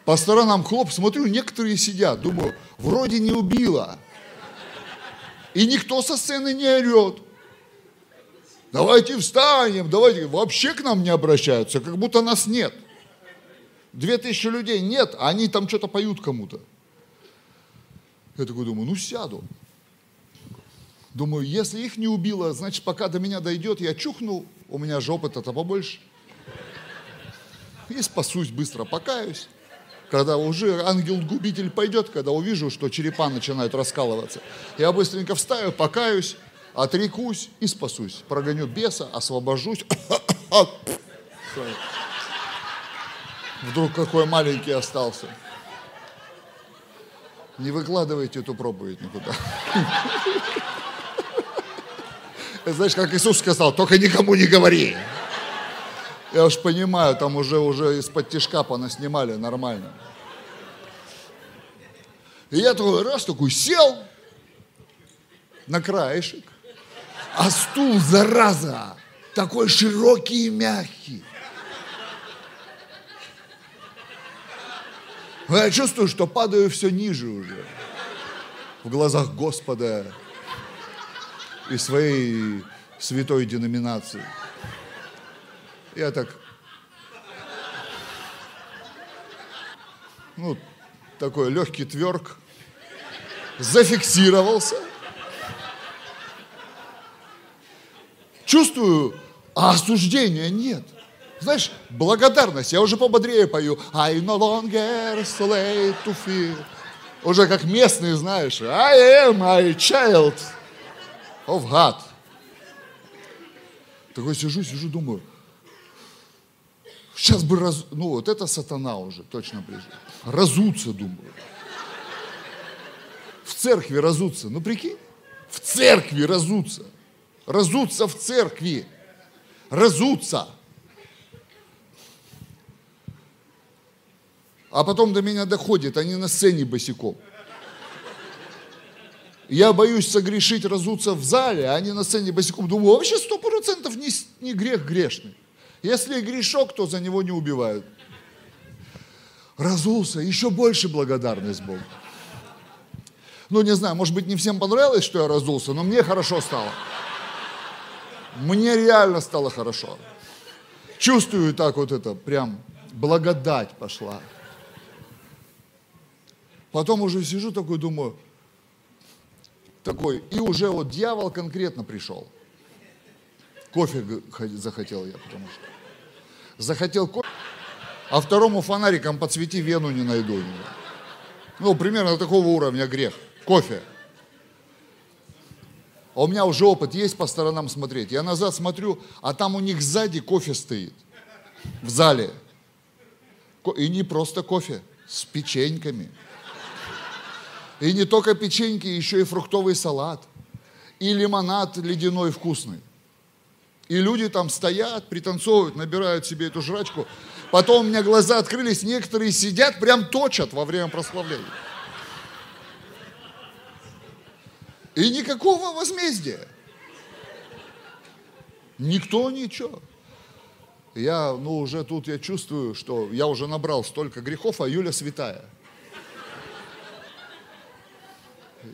По сторонам хлоп, смотрю, некоторые сидят, думаю, вроде не убила. И никто со сцены не орет. Давайте встанем, давайте. Вообще к нам не обращаются, как будто нас нет. Две тысячи людей нет, а они там что-то поют кому-то. Я такой думаю, ну сяду. Думаю, если их не убило, значит, пока до меня дойдет, я чухну, у меня же опыта-то побольше. И спасусь быстро, покаюсь. Когда уже ангел-губитель пойдет, когда увижу, что черепа начинают раскалываться, я быстренько встаю, покаюсь, отрекусь и спасусь. Прогоню беса, освобожусь. Вдруг какой маленький остался. Не выкладывайте эту проповедь никуда. Знаешь, как Иисус сказал, только никому не говори. Я уж понимаю, там уже, уже из-под тишка снимали нормально. И я такой раз такой сел на краешек, а стул, зараза, такой широкий и мягкий. Я чувствую, что падаю все ниже уже в глазах Господа и своей святой деноминации. Я так, ну, такой легкий тверк, зафиксировался. Чувствую, а осуждения нет. Знаешь, благодарность. Я уже пободрее пою. I no longer slave to fear. Уже как местные, знаешь. I am my child God. Такой сижу, сижу, думаю, Сейчас бы раз... Ну, вот это сатана уже, точно прижил. Разуться, думаю. В церкви разуться. Ну, прикинь. В церкви разуться. Разуться в церкви. Разуться. А потом до меня доходит, они на сцене босиком. Я боюсь согрешить, разуться в зале, а они на сцене босиком. Думаю, вообще сто процентов не, не грех грешный. Если грешок, то за него не убивают. Разулся, еще больше благодарность Богу. Ну, не знаю, может быть, не всем понравилось, что я разулся, но мне хорошо стало. Мне реально стало хорошо. Чувствую так вот это, прям благодать пошла. Потом уже сижу такой, думаю, такой, и уже вот дьявол конкретно пришел. Кофе захотел я, потому что. Захотел кофе, а второму фонариком подсвети вену не найду. Ну, примерно такого уровня грех. Кофе. А у меня уже опыт есть по сторонам смотреть. Я назад смотрю, а там у них сзади кофе стоит. В зале. И не просто кофе, с печеньками. И не только печеньки, еще и фруктовый салат. И лимонад ледяной вкусный. И люди там стоят, пританцовывают, набирают себе эту жрачку. Потом у меня глаза открылись, некоторые сидят, прям точат во время прославления. И никакого возмездия. Никто ничего. Я, ну, уже тут я чувствую, что я уже набрал столько грехов, а Юля святая.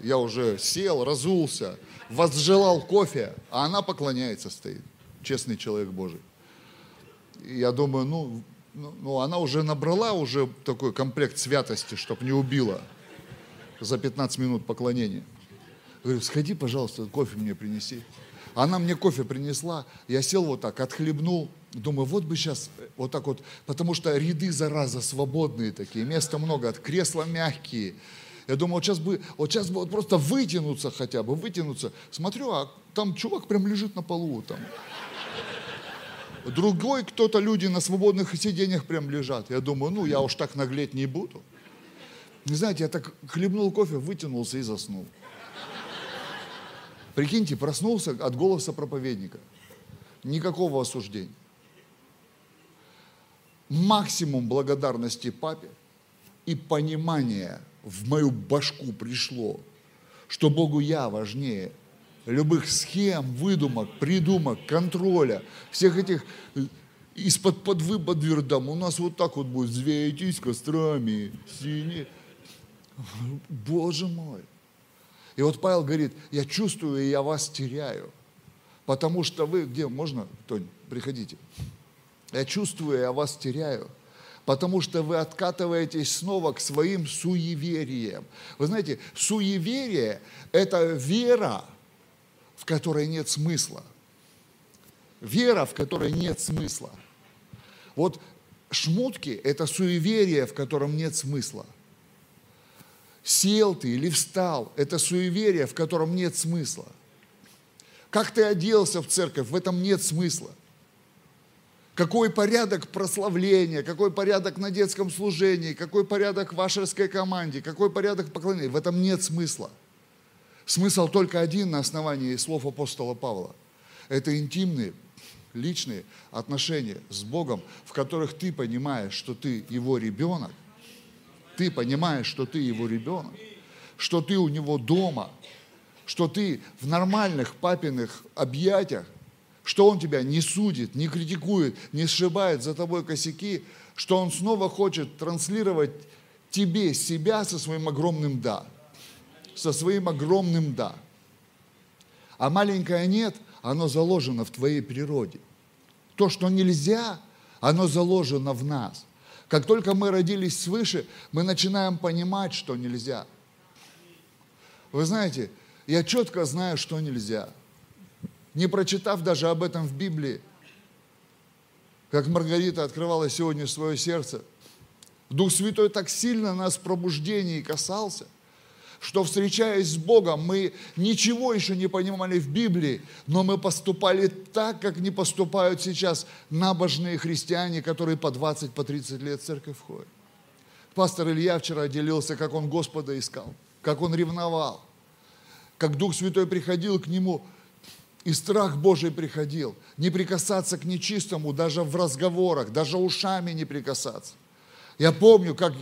Я уже сел, разулся, возжелал кофе, а она поклоняется стоит честный человек Божий. И я думаю, ну, ну, ну, она уже набрала уже такой комплект святости, чтобы не убила за 15 минут поклонения. Говорю, сходи, пожалуйста, кофе мне принеси. Она мне кофе принесла, я сел вот так, отхлебнул, думаю, вот бы сейчас вот так вот, потому что ряды, зараза, свободные такие, места много, кресла мягкие. Я думаю, вот сейчас бы, вот сейчас бы вот просто вытянуться хотя бы, вытянуться. Смотрю, а там чувак прям лежит на полу там. Другой кто-то, люди на свободных сиденьях прям лежат. Я думаю, ну я уж так наглеть не буду. Не знаете, я так хлебнул кофе, вытянулся и заснул. Прикиньте, проснулся от голоса проповедника. Никакого осуждения. Максимум благодарности папе и понимания в мою башку пришло, что Богу я важнее любых схем, выдумок, придумок, контроля, всех этих э, из-под подвы под вердам. У нас вот так вот будет, звейтесь кострами, синие. Боже мой. И вот Павел говорит, я чувствую, и я вас теряю. Потому что вы, где, можно, Тонь, приходите. Я чувствую, я вас теряю потому что вы откатываетесь снова к своим суевериям. Вы знаете, суеверие – это вера в которой нет смысла. Вера, в которой нет смысла. Вот шмутки – это суеверие, в котором нет смысла. Сел ты или встал – это суеверие, в котором нет смысла. Как ты оделся в церковь, в этом нет смысла. Какой порядок прославления, какой порядок на детском служении, какой порядок в вашерской команде, какой порядок поклонения, в этом нет смысла. Смысл только один на основании слов апостола Павла. Это интимные, личные отношения с Богом, в которых ты понимаешь, что ты его ребенок, ты понимаешь, что ты его ребенок, что ты у него дома, что ты в нормальных папиных объятиях, что он тебя не судит, не критикует, не сшибает за тобой косяки, что он снова хочет транслировать тебе себя со своим огромным «да» со своим огромным «да». А маленькое «нет», оно заложено в твоей природе. То, что нельзя, оно заложено в нас. Как только мы родились свыше, мы начинаем понимать, что нельзя. Вы знаете, я четко знаю, что нельзя. Не прочитав даже об этом в Библии, как Маргарита открывала сегодня свое сердце, Дух Святой так сильно нас в пробуждении касался – что встречаясь с Богом, мы ничего еще не понимали в Библии, но мы поступали так, как не поступают сейчас набожные христиане, которые по 20, по 30 лет в церковь входят. Пастор Илья вчера делился, как он Господа искал, как он ревновал, как Дух Святой приходил к нему, и страх Божий приходил. Не прикасаться к нечистому, даже в разговорах, даже ушами не прикасаться. Я помню, как,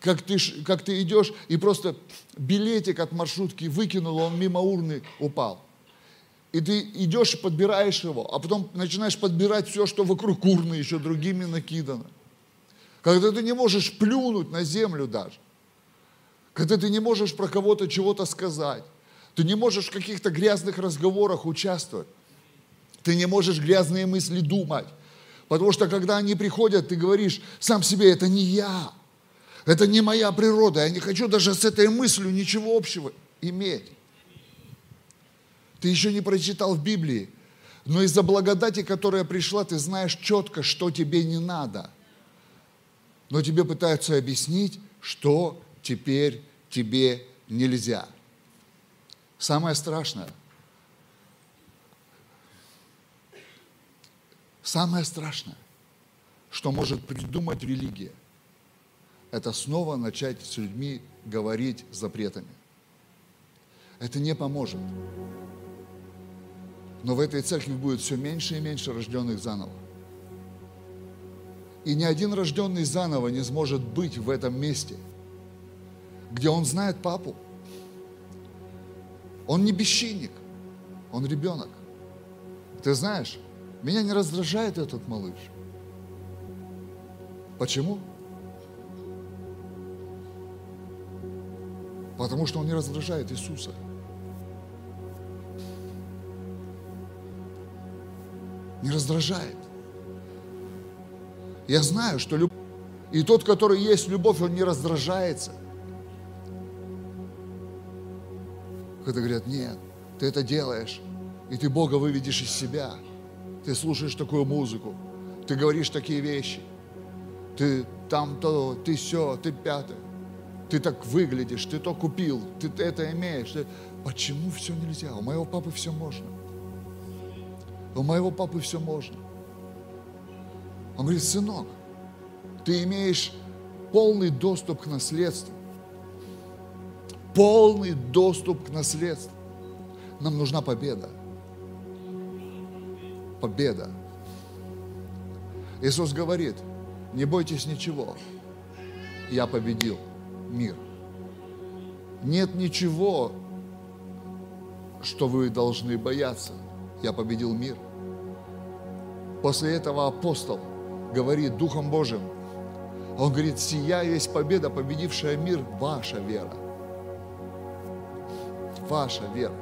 как, ты, как ты идешь, и просто билетик от маршрутки выкинул, он мимо урны упал. И ты идешь и подбираешь его, а потом начинаешь подбирать все, что вокруг урны еще другими накидано. Когда ты не можешь плюнуть на землю даже. Когда ты не можешь про кого-то чего-то сказать. Ты не можешь в каких-то грязных разговорах участвовать. Ты не можешь грязные мысли думать. Потому что когда они приходят, ты говоришь сам себе, это не я. Это не моя природа. Я не хочу даже с этой мыслью ничего общего иметь. Ты еще не прочитал в Библии, но из-за благодати, которая пришла, ты знаешь четко, что тебе не надо. Но тебе пытаются объяснить, что теперь тебе нельзя. Самое страшное. Самое страшное, что может придумать религия, это снова начать с людьми говорить запретами. Это не поможет. Но в этой церкви будет все меньше и меньше рожденных заново. И ни один рожденный заново не сможет быть в этом месте, где он знает папу, он не бесчинник, он ребенок. Ты знаешь, меня не раздражает этот малыш. Почему? Потому что он не раздражает Иисуса. Не раздражает. Я знаю, что любовь, и тот, который есть любовь, он не раздражается. Когда говорят, нет, ты это делаешь, и ты Бога выведешь из себя. Ты слушаешь такую музыку, ты говоришь такие вещи, ты там то, ты все, ты пятое. Ты так выглядишь, ты то купил, ты это имеешь. Ты... Почему все нельзя? У моего папы все можно. У моего папы все можно. Он говорит, сынок, ты имеешь полный доступ к наследству полный доступ к наследству. Нам нужна победа. Победа. Иисус говорит, не бойтесь ничего, я победил мир. Нет ничего, что вы должны бояться. Я победил мир. После этого апостол говорит Духом Божьим, он говорит, сия есть победа, победившая мир, ваша вера ваша вера.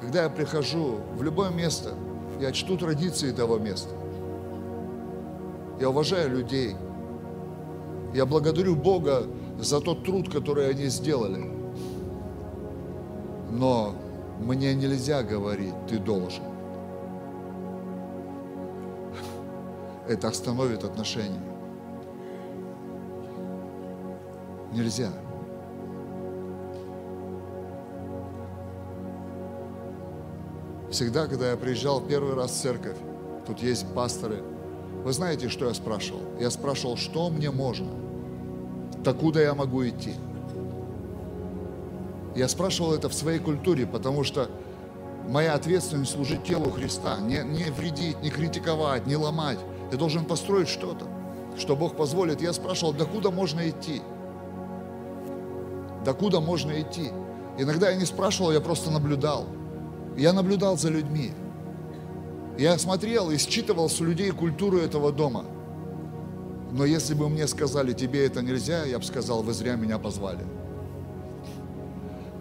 Когда я прихожу в любое место, я чту традиции того места. Я уважаю людей. Я благодарю Бога за тот труд, который они сделали. Но мне нельзя говорить, ты должен. Это остановит отношения. Нельзя. Всегда, когда я приезжал первый раз в церковь, тут есть пасторы, вы знаете, что я спрашивал? Я спрашивал, что мне можно? Докуда я могу идти? Я спрашивал это в своей культуре, потому что моя ответственность служить телу Христа, не, не вредить, не критиковать, не ломать. Я должен построить что-то, что Бог позволит. Я спрашивал, докуда можно идти? Докуда можно идти? Иногда я не спрашивал, я просто наблюдал. Я наблюдал за людьми. Я смотрел и считывал с людей культуру этого дома. Но если бы мне сказали, тебе это нельзя, я бы сказал, вы зря меня позвали.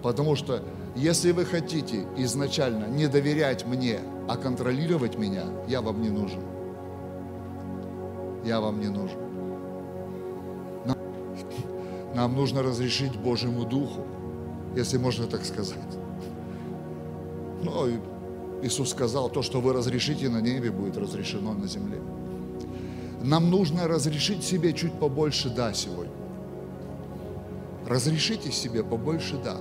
Потому что если вы хотите изначально не доверять мне, а контролировать меня, я вам не нужен. Я вам не нужен. Нам, нужно разрешить Божьему Духу, если можно так сказать. Но ну, Иисус сказал, то, что вы разрешите на небе, будет разрешено на земле. Нам нужно разрешить себе чуть побольше «да» сегодня. Разрешите себе побольше «да».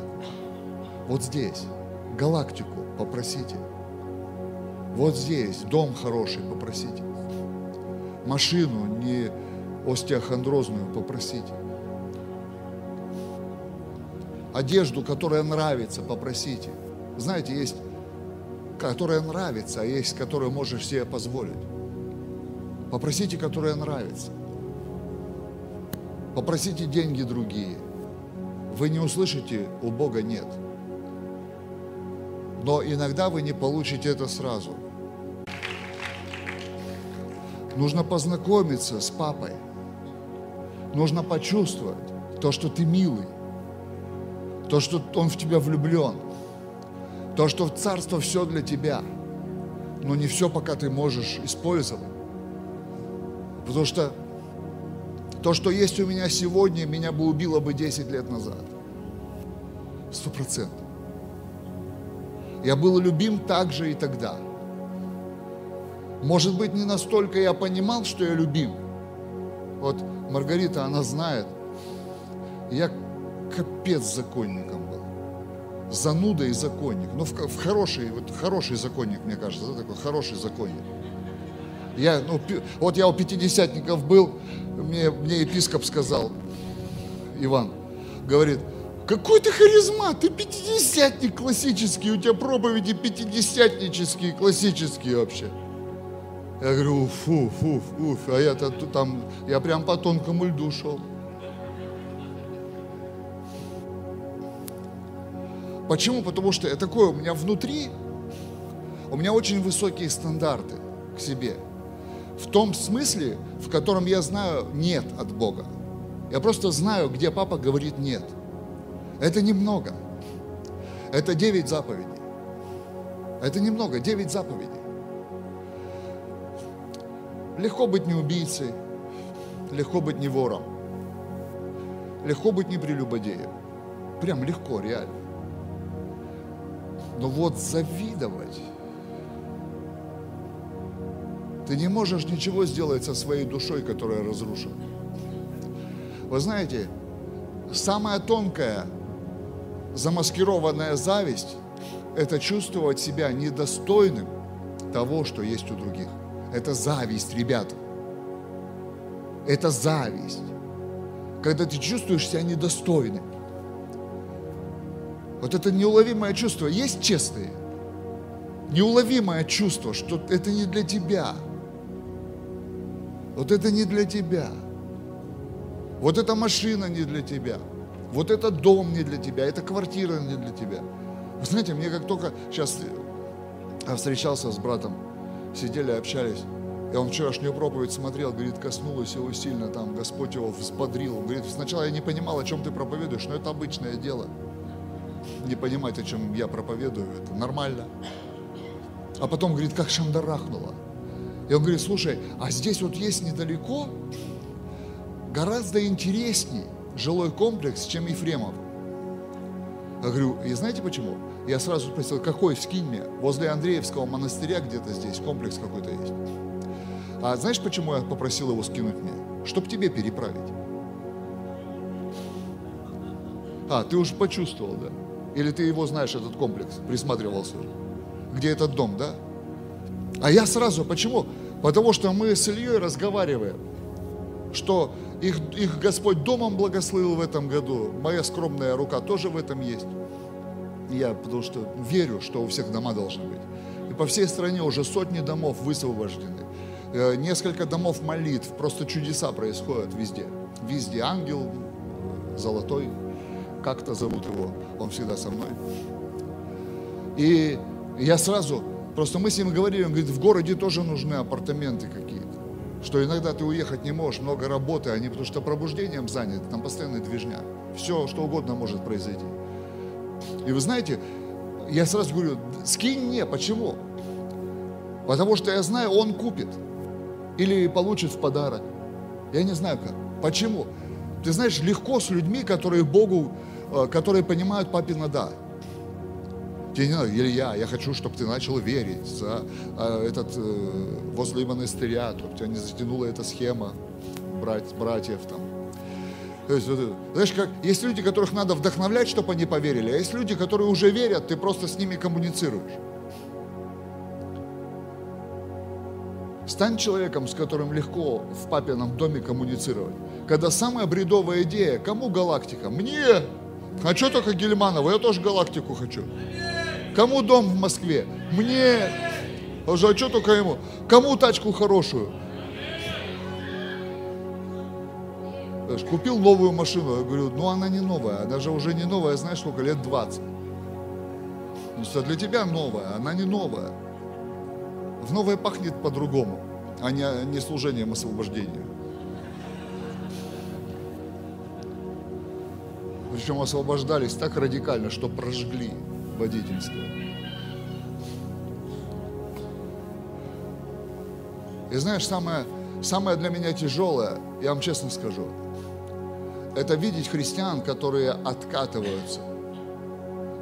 Вот здесь, галактику попросите. Вот здесь, дом хороший попросите. Машину не остеохондрозную попросите. Одежду, которая нравится, попросите. Знаете, есть, которая нравится, а есть, которую можешь себе позволить. Попросите, которая нравится. Попросите деньги другие. Вы не услышите, у Бога нет. Но иногда вы не получите это сразу. Нужно познакомиться с папой. Нужно почувствовать то, что ты милый. То, что он в тебя влюблен. То, что царство все для тебя. Но не все пока ты можешь использовать. Потому что то, что есть у меня сегодня, меня бы убило бы 10 лет назад. Сто процентов. Я был любим так же и тогда. Может быть, не настолько я понимал, что я любим. Вот Маргарита, она знает. Я капец законником был. Зануда и законник. Ну, в, в хороший, вот хороший законник, мне кажется, да, такой хороший законник. Я, ну, вот я у пятидесятников был, мне, мне епископ сказал, Иван, говорит, какой ты харизма, ты пятидесятник классический, у тебя проповеди пятидесятнические, классические вообще. Я говорю, фу, фу, фу, а я-то там, я прям по тонкому льду шел. Почему? Потому что я такой, у меня внутри, у меня очень высокие стандарты к себе – в том смысле, в котором я знаю нет от Бога. Я просто знаю, где папа говорит нет. Это немного. Это девять заповедей. Это немного, девять заповедей. Легко быть не убийцей, легко быть не вором, легко быть не прелюбодеем. Прям легко, реально. Но вот завидовать ты не можешь ничего сделать со своей душой, которая разрушена. Вы знаете, самая тонкая замаскированная зависть – это чувствовать себя недостойным того, что есть у других. Это зависть, ребята. Это зависть. Когда ты чувствуешь себя недостойным. Вот это неуловимое чувство. Есть честные? Неуловимое чувство, что это не для тебя – вот это не для тебя. Вот эта машина не для тебя. Вот этот дом не для тебя. Эта квартира не для тебя. Вы знаете, мне как только сейчас я встречался с братом, сидели, общались, и он вчерашнюю проповедь смотрел, говорит, коснулось его сильно, там Господь его взбодрил. Он говорит, сначала я не понимал, о чем ты проповедуешь, но это обычное дело. Не понимать, о чем я проповедую, это нормально. А потом, говорит, как шандарахнуло. И он говорит, слушай, а здесь вот есть недалеко гораздо интересней жилой комплекс, чем Ефремов. Я говорю, и знаете почему? Я сразу спросил, какой, скинь мне. Возле Андреевского монастыря где-то здесь комплекс какой-то есть. А знаешь, почему я попросил его скинуть мне? Чтоб тебе переправить. А, ты уже почувствовал, да? Или ты его знаешь, этот комплекс, присматривался уже? Где этот дом, да? А я сразу, почему? Потому что мы с Ильей разговариваем, что их, их Господь домом благословил в этом году. Моя скромная рука тоже в этом есть. Я потому что верю, что у всех дома должны быть. И по всей стране уже сотни домов высвобождены. Э, несколько домов молитв, просто чудеса происходят везде. Везде ангел золотой, как-то зовут его, он всегда со мной. И я сразу Просто мы с ним говорили, он говорит, в городе тоже нужны апартаменты какие-то. Что иногда ты уехать не можешь, много работы, они потому что пробуждением заняты, там постоянный движня. Все, что угодно может произойти. И вы знаете, я сразу говорю, скинь мне, почему? Потому что я знаю, он купит. Или получит в подарок. Я не знаю как. Почему? Ты знаешь, легко с людьми, которые Богу, которые понимают папина да. Тебе не Илья, я хочу, чтобы ты начал верить за а, этот, э, возле монастыря, чтобы тебя не затянула эта схема брать, братьев там. То есть, знаешь, как, есть люди, которых надо вдохновлять, чтобы они поверили, а есть люди, которые уже верят, ты просто с ними коммуницируешь. Стань человеком, с которым легко в папином доме коммуницировать. Когда самая бредовая идея, кому галактика? Мне! Что только Гельманова? Я тоже галактику хочу. Кому дом в Москве? Мне! А что только ему? Кому тачку хорошую? Купил новую машину. Я говорю, ну она не новая, она же уже не новая, знаешь сколько, лет 20. Ну что для тебя новая, она не новая. В новое пахнет по-другому, а не, не служением освобождения. Причем освобождались так радикально, что прожгли водительское. И знаешь, самое, самое для меня тяжелое, я вам честно скажу, это видеть христиан, которые откатываются.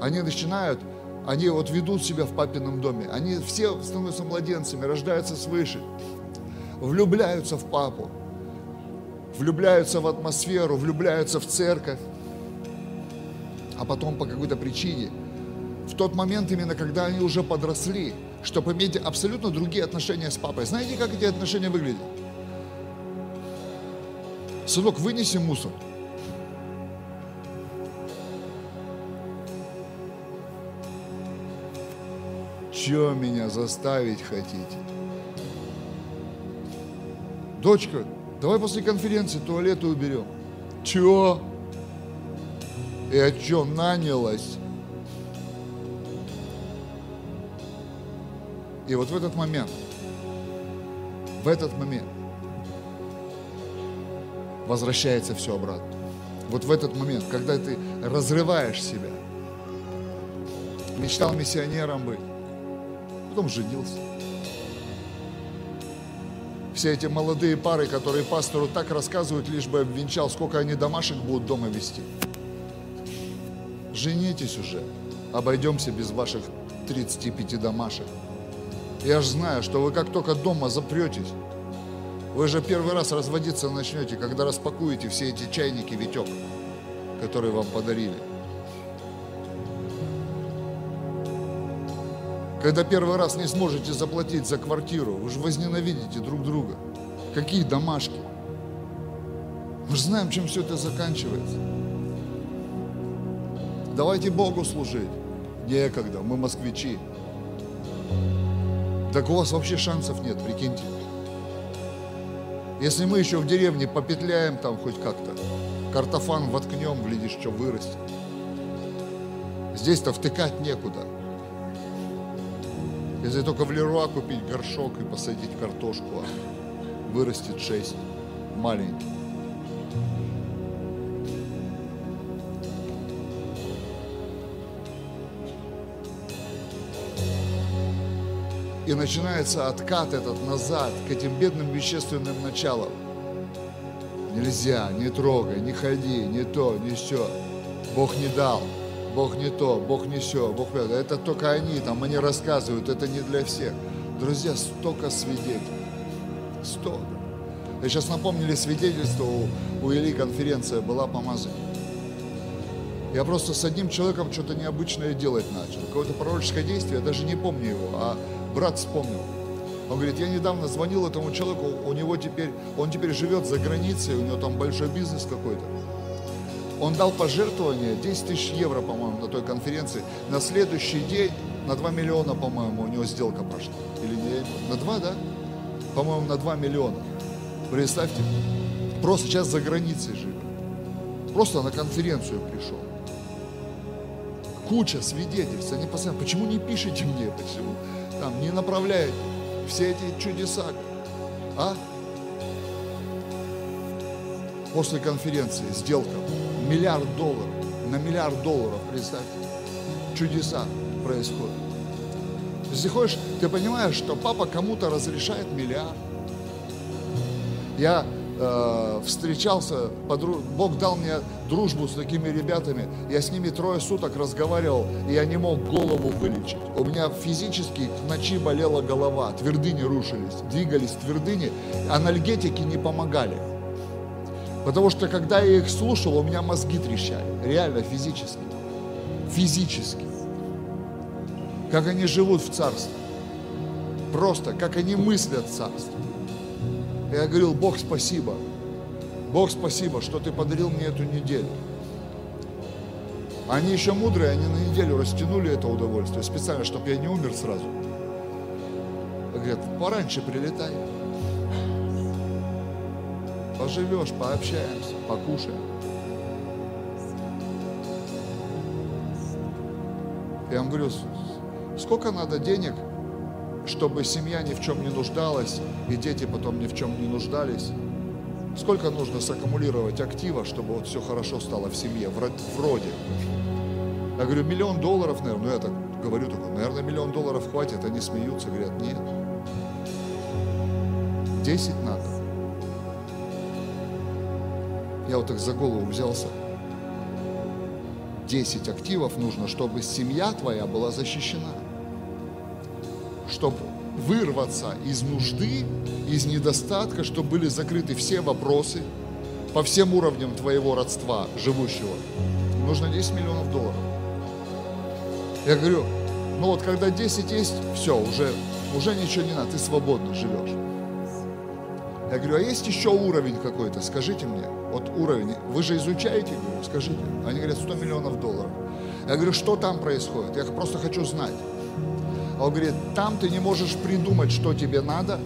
Они начинают, они вот ведут себя в папином доме. Они все становятся младенцами, рождаются свыше, влюбляются в папу, влюбляются в атмосферу, влюбляются в церковь. А потом по какой-то причине, в тот момент именно, когда они уже подросли, чтобы иметь абсолютно другие отношения с папой. Знаете, как эти отношения выглядят? Сынок, вынеси мусор. Че меня заставить хотите? Дочка, давай после конференции туалеты уберем. Чего? Я что, нанялась? И вот в этот момент, в этот момент возвращается все обратно. Вот в этот момент, когда ты разрываешь себя, мечтал миссионером быть, потом женился. Все эти молодые пары, которые пастору так рассказывают, лишь бы обвенчал, сколько они домашек будут дома вести. Женитесь уже, обойдемся без ваших 35 домашек. Я же знаю, что вы как только дома запретесь, вы же первый раз разводиться начнете, когда распакуете все эти чайники Витек, которые вам подарили. Когда первый раз не сможете заплатить за квартиру, вы же возненавидите друг друга. Какие домашки. Мы же знаем, чем все это заканчивается. Давайте Богу служить. Некогда, мы москвичи. Так у вас вообще шансов нет, прикиньте. Если мы еще в деревне попетляем там хоть как-то, картофан воткнем, глядишь, что вырастет. Здесь-то втыкать некуда. Если только в Леруа купить горшок и посадить картошку, а вырастет шесть маленьких. И начинается откат этот назад к этим бедным вещественным началам. Нельзя, не трогай, не ходи, не то, не все. Бог не дал, Бог не то, Бог не все, Бог это. Это только они, там они рассказывают, это не для всех. Друзья, столько свидетелей. Столько. Я сейчас напомнили свидетельство, у, у Ильи конференция была помазание. Я просто с одним человеком что-то необычное делать начал. Какое-то пророческое действие, я даже не помню его, а брат вспомнил. Он говорит, я недавно звонил этому человеку, у него теперь, он теперь живет за границей, у него там большой бизнес какой-то. Он дал пожертвование 10 тысяч евро, по-моему, на той конференции. На следующий день на 2 миллиона, по-моему, у него сделка прошла. Или не, на 2, да? По-моему, на 2 миллиона. Представьте, просто сейчас за границей живет. Просто на конференцию пришел. Куча свидетельств. Они постоянно, почему не пишете мне? Почему? Там не направляет все эти чудеса. А? После конференции сделка миллиард долларов, на миллиард долларов, представьте, чудеса происходят. Если хочешь, ты понимаешь, что папа кому-то разрешает миллиард. Я э, встречался, подру... Бог дал мне дружбу с такими ребятами. Я с ними трое суток разговаривал, и я не мог голову вылечить. У меня физически к ночи болела голова, твердыни рушились, двигались твердыни, анальгетики не помогали. Потому что когда я их слушал, у меня мозги трещали. Реально, физически. Физически. Как они живут в царстве. Просто, как они мыслят в царстве. Я говорил, Бог, спасибо. Бог, спасибо, что ты подарил мне эту неделю. Они еще мудрые, они на неделю растянули это удовольствие, специально, чтобы я не умер сразу. Говорят, пораньше прилетай. Поживешь, пообщаемся, покушаем. Я вам говорю, сколько надо денег, чтобы семья ни в чем не нуждалась, и дети потом ни в чем не нуждались? Сколько нужно саккумулировать актива, чтобы вот все хорошо стало в семье, вроде? Я говорю, миллион долларов, наверное. Ну, я так говорю, такой, наверное, миллион долларов хватит. Они смеются, говорят, нет. Десять надо. Я вот так за голову взялся. Десять активов нужно, чтобы семья твоя была защищена. Чтобы вырваться из нужды, из недостатка, чтобы были закрыты все вопросы по всем уровням твоего родства живущего. Нужно 10 миллионов долларов. Я говорю, ну вот когда 10 есть, все, уже, уже ничего не надо, ты свободно живешь. Я говорю, а есть еще уровень какой-то, скажите мне, вот уровень, вы же изучаете, говорю, скажите. Они говорят, 100 миллионов долларов. Я говорю, что там происходит? Я просто хочу знать. Он говорит, там ты не можешь придумать, что тебе надо,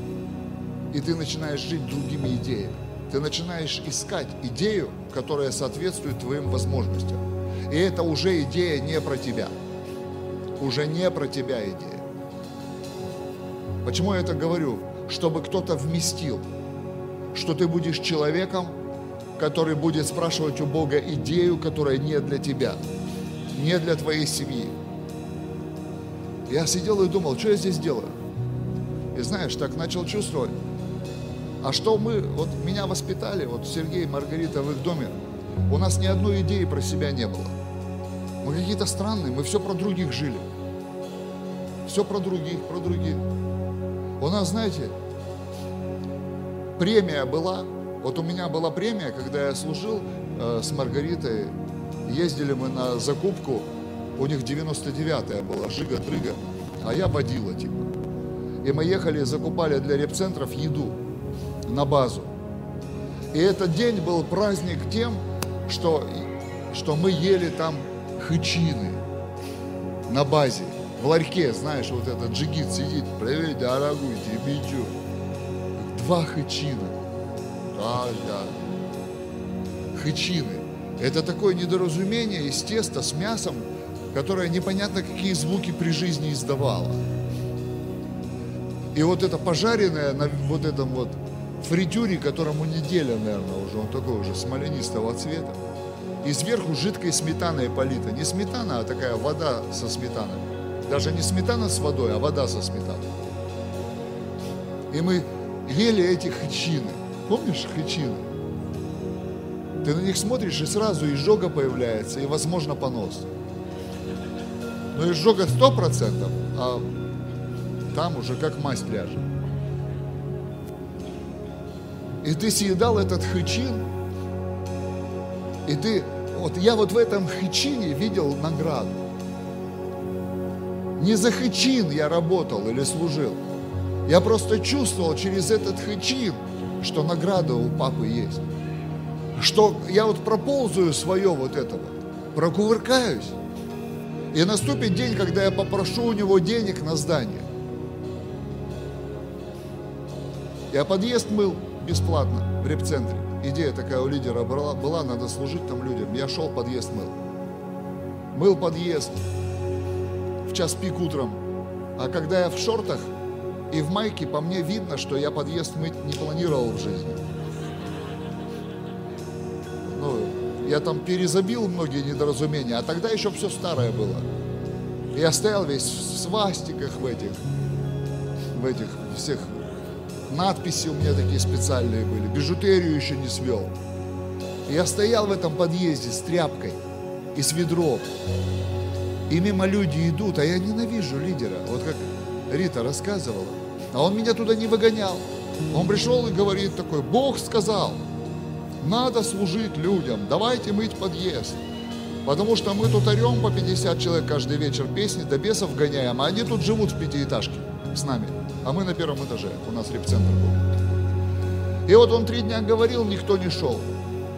и ты начинаешь жить другими идеями. Ты начинаешь искать идею, которая соответствует твоим возможностям. И это уже идея не про тебя уже не про тебя идея. Почему я это говорю? Чтобы кто-то вместил, что ты будешь человеком, который будет спрашивать у Бога идею, которая не для тебя, не для твоей семьи. Я сидел и думал, что я здесь делаю? И знаешь, так начал чувствовать. А что мы, вот меня воспитали, вот Сергей и Маргарита в их доме, у нас ни одной идеи про себя не было. Мы какие-то странные, мы все про других жили. Все про других, про других. У нас, знаете, премия была. Вот у меня была премия, когда я служил э, с Маргаритой. Ездили мы на закупку. У них 99-я была, жига-дрыга. А я водила, типа. И мы ехали, закупали для репцентров еду на базу. И этот день был праздник тем, что, что мы ели там хычины на базе. В ларьке, знаешь, вот этот джигит сидит, привет, дорогой, тебе что? Два хычина. Да, да. Хычины. Это такое недоразумение из теста с мясом, которое непонятно какие звуки при жизни издавало. И вот это пожаренное на вот этом вот фритюре, которому неделя, наверное, уже, он такой уже смоленистого цвета. И сверху жидкой сметаной полита. Не сметана, а такая вода со сметаной. Даже не сметана с водой, а вода со сметаной. И мы ели эти хычины. Помнишь хычины? Ты на них смотришь, и сразу изжога появляется, и, возможно, понос. Но изжога сто процентов, а там уже как масть ляжет. И ты съедал этот хычин, и ты, вот я вот в этом хычине видел награду. Не за хычин я работал или служил. Я просто чувствовал через этот хычин, что награда у папы есть. Что я вот проползаю свое вот это вот, прокувыркаюсь. И наступит день, когда я попрошу у него денег на здание. Я подъезд мыл бесплатно в репцентре идея такая у лидера была, была, надо служить там людям. Я шел, подъезд мыл. Мыл подъезд в час пик утром. А когда я в шортах и в майке, по мне видно, что я подъезд мыть не планировал в жизни. Я там перезабил многие недоразумения, а тогда еще все старое было. Я стоял весь в свастиках в этих, в этих всех надписи у меня такие специальные были, бижутерию еще не свел. Я стоял в этом подъезде с тряпкой и с ведром. И мимо люди идут, а я ненавижу лидера. Вот как Рита рассказывала. А он меня туда не выгонял. Он пришел и говорит такой, Бог сказал. Надо служить людям, давайте мыть подъезд. Потому что мы тут орем по 50 человек каждый вечер песни, до бесов гоняем, а они тут живут в пятиэтажке с нами. А мы на первом этаже, у нас репцентр был. И вот он три дня говорил, никто не шел.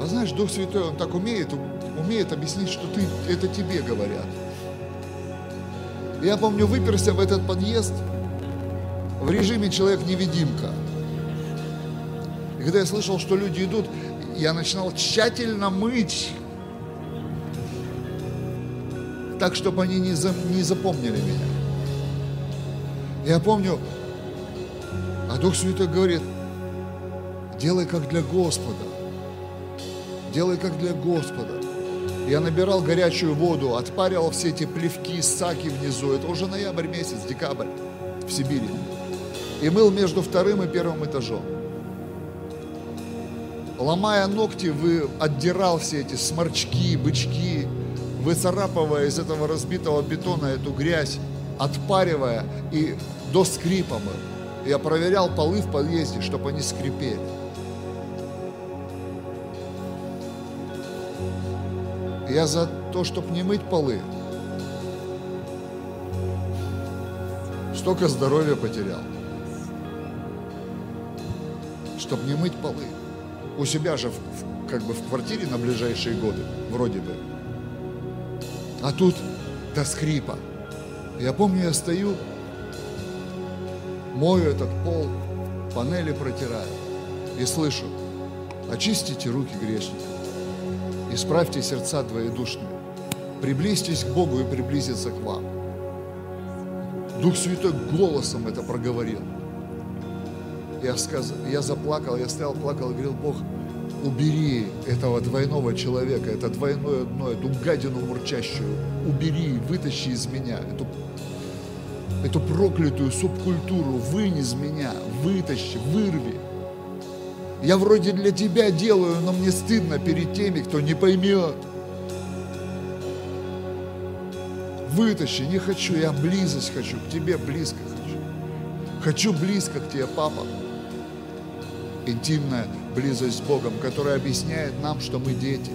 А знаешь, Дух Святой, он так умеет, умеет объяснить, что ты, это тебе говорят. Я помню, выперся в этот подъезд в режиме человек-невидимка. И когда я слышал, что люди идут, я начинал тщательно мыть, так, чтобы они не, за, не запомнили меня. Я помню, а Дух Святой говорит, делай как для Господа. Делай как для Господа. Я набирал горячую воду, отпаривал все эти плевки, саки внизу. Это уже ноябрь месяц, декабрь в Сибири. И мыл между вторым и первым этажом. Ломая ногти, вы отдирал все эти сморчки, бычки, выцарапывая из этого разбитого бетона эту грязь, отпаривая и до скрипа мыл. Я проверял полы в подъезде, чтобы они скрипели. Я за то, чтобы не мыть полы, столько здоровья потерял. Чтобы не мыть полы. У себя же в, как бы в квартире на ближайшие годы, вроде бы. А тут до скрипа. Я помню, я стою, мою этот пол, панели протираю и слышу, очистите руки грешников, исправьте сердца двоедушные, приблизьтесь к Богу и приблизиться к вам. Дух Святой голосом это проговорил. Я, сказ... я заплакал, я стоял, плакал и говорил, Бог, убери этого двойного человека, это двойное дно, эту гадину мурчащую, убери, вытащи из меня эту, эту проклятую субкультуру, вынь из меня, вытащи, вырви. Я вроде для тебя делаю, но мне стыдно перед теми, кто не поймет. Вытащи, не хочу, я близость хочу, к тебе близко хочу. Хочу близко к тебе, папа интимная близость с Богом, которая объясняет нам, что мы дети.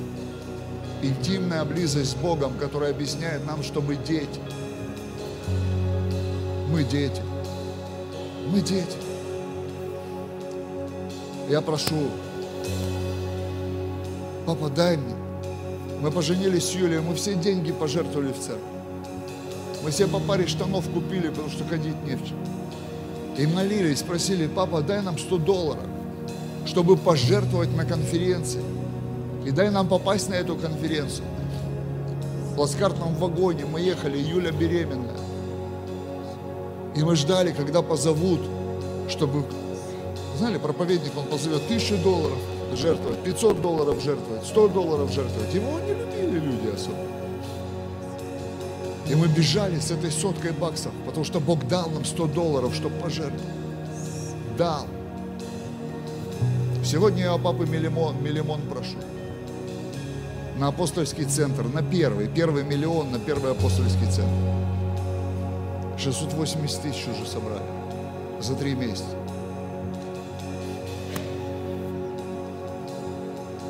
Интимная близость с Богом, которая объясняет нам, что мы дети. Мы дети. Мы дети. Я прошу, папа, дай мне. Мы поженились с Юлией, мы все деньги пожертвовали в церковь. Мы все по паре штанов купили, потому что ходить не в чем. И молились, просили, папа, дай нам 100 долларов чтобы пожертвовать на конференции. И дай нам попасть на эту конференцию. В плацкартном вагоне мы ехали, Юля беременная. И мы ждали, когда позовут, чтобы, знали, проповедник, он позовет тысячу долларов жертвовать, 500 долларов жертвовать, 100 долларов жертвовать. Его не любили люди особо. И мы бежали с этой соткой баксов, потому что Бог дал нам 100 долларов, чтобы пожертвовать. Дал. Сегодня я папы миллион, миллион прошу. На апостольский центр, на первый, первый миллион на первый апостольский центр. 680 тысяч уже собрали за три месяца.